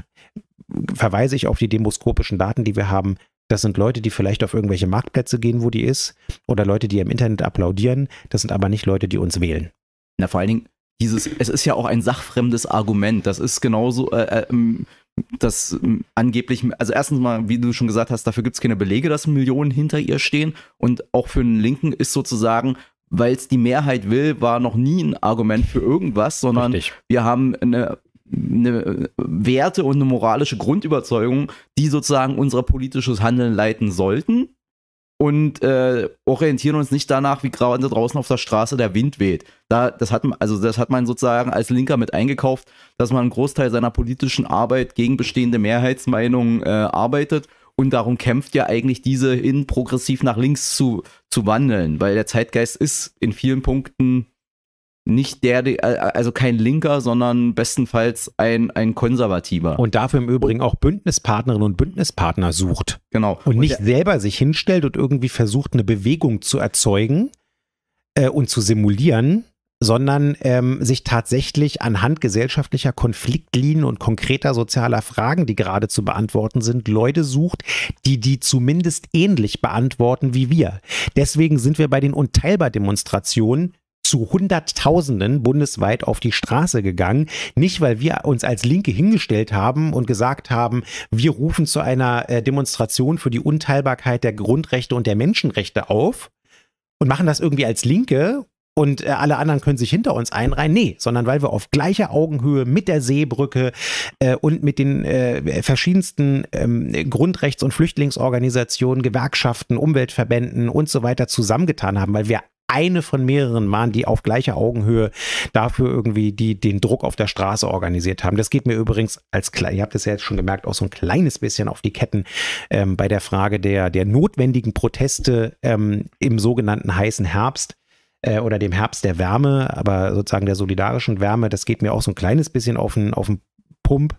verweise ich auf die demoskopischen Daten, die wir haben. Das sind Leute, die vielleicht auf irgendwelche Marktplätze gehen, wo die ist, oder Leute, die im Internet applaudieren. Das sind aber nicht Leute, die uns wählen. Na, vor allen Dingen, dieses, es ist ja auch ein sachfremdes Argument. Das ist genauso, äh, äh, das äh, angeblich, also erstens mal, wie du schon gesagt hast, dafür gibt es keine Belege, dass Millionen hinter ihr stehen. Und auch für einen Linken ist sozusagen, weil es die Mehrheit will, war noch nie ein Argument für irgendwas, sondern Richtig. wir haben eine eine Werte und eine moralische Grundüberzeugung, die sozusagen unser politisches Handeln leiten sollten und äh, orientieren uns nicht danach, wie gerade draußen auf der Straße der Wind weht. Da, das hat man, also das hat man sozusagen als Linker mit eingekauft, dass man einen Großteil seiner politischen Arbeit gegen bestehende Mehrheitsmeinungen äh, arbeitet und darum kämpft ja eigentlich diese in progressiv nach links zu, zu wandeln, weil der Zeitgeist ist in vielen Punkten nicht der, äh, also kein Linker, sondern bestenfalls ein, ein Konservativer. Und dafür im Übrigen auch Bündnispartnerinnen und Bündnispartner sucht. Genau. Und nicht und selber sich hinstellt und irgendwie versucht, eine Bewegung zu erzeugen äh, und zu simulieren, sondern ähm, sich tatsächlich anhand gesellschaftlicher Konfliktlinien und konkreter sozialer Fragen, die gerade zu beantworten sind, Leute sucht, die die zumindest ähnlich beantworten wie wir. Deswegen sind wir bei den Unteilbar-Demonstrationen zu Hunderttausenden bundesweit auf die Straße gegangen. Nicht, weil wir uns als Linke hingestellt haben und gesagt haben, wir rufen zu einer äh, Demonstration für die Unteilbarkeit der Grundrechte und der Menschenrechte auf und machen das irgendwie als Linke und äh, alle anderen können sich hinter uns einreihen. Nee, sondern weil wir auf gleicher Augenhöhe mit der Seebrücke äh, und mit den äh, verschiedensten ähm, Grundrechts- und Flüchtlingsorganisationen, Gewerkschaften, Umweltverbänden und so weiter zusammengetan haben, weil wir eine von mehreren waren, die auf gleicher Augenhöhe dafür irgendwie die, den Druck auf der Straße organisiert haben. Das geht mir übrigens als, ihr habt es ja jetzt schon gemerkt, auch so ein kleines bisschen auf die Ketten ähm, bei der Frage der, der notwendigen Proteste ähm, im sogenannten heißen Herbst äh, oder dem Herbst der Wärme, aber sozusagen der solidarischen Wärme. Das geht mir auch so ein kleines bisschen auf den, auf den Pump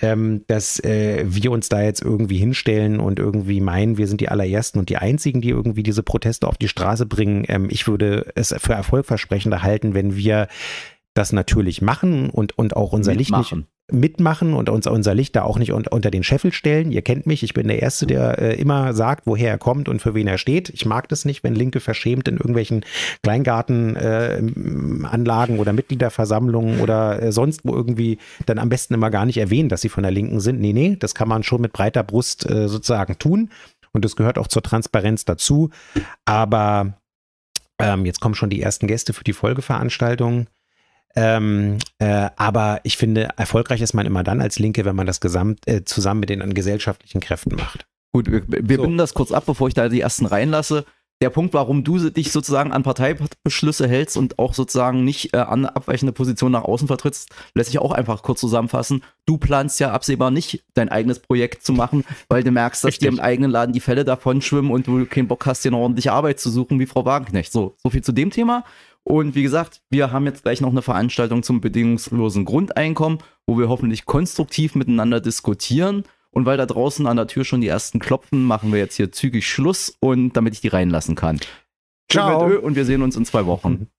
ähm, dass äh, wir uns da jetzt irgendwie hinstellen und irgendwie meinen, wir sind die allerersten und die einzigen, die irgendwie diese Proteste auf die Straße bringen. Ähm, ich würde es für erfolgversprechender halten, wenn wir das natürlich machen und, und auch unser Mitmachen. Licht nicht mitmachen und uns unser Licht da auch nicht un unter den Scheffel stellen. Ihr kennt mich, ich bin der Erste, der äh, immer sagt, woher er kommt und für wen er steht. Ich mag das nicht, wenn Linke verschämt in irgendwelchen Kleingartenanlagen äh, oder Mitgliederversammlungen oder äh, sonst wo irgendwie dann am besten immer gar nicht erwähnen, dass sie von der Linken sind. Nee, nee, das kann man schon mit breiter Brust äh, sozusagen tun und das gehört auch zur Transparenz dazu. Aber ähm, jetzt kommen schon die ersten Gäste für die Folgeveranstaltung. Ähm, äh, aber ich finde, erfolgreich ist man immer dann als Linke, wenn man das gesamt äh, zusammen mit den gesellschaftlichen Kräften macht. Gut, wir, wir so. binden das kurz ab, bevor ich da die ersten reinlasse. Der Punkt, warum du dich sozusagen an Parteibeschlüsse hältst und auch sozusagen nicht äh, an abweichende Positionen nach außen vertrittst, lässt sich auch einfach kurz zusammenfassen. Du planst ja absehbar nicht, dein eigenes Projekt zu machen, weil du merkst, dass Richtig. dir im eigenen Laden die Fälle davon schwimmen und du keinen Bock hast, dir eine ordentliche Arbeit zu suchen wie Frau Wagenknecht. So, so viel zu dem Thema. Und wie gesagt, wir haben jetzt gleich noch eine Veranstaltung zum bedingungslosen Grundeinkommen, wo wir hoffentlich konstruktiv miteinander diskutieren. Und weil da draußen an der Tür schon die ersten klopfen, machen wir jetzt hier zügig Schluss und damit ich die reinlassen kann. Ciao. Und wir sehen uns in zwei Wochen.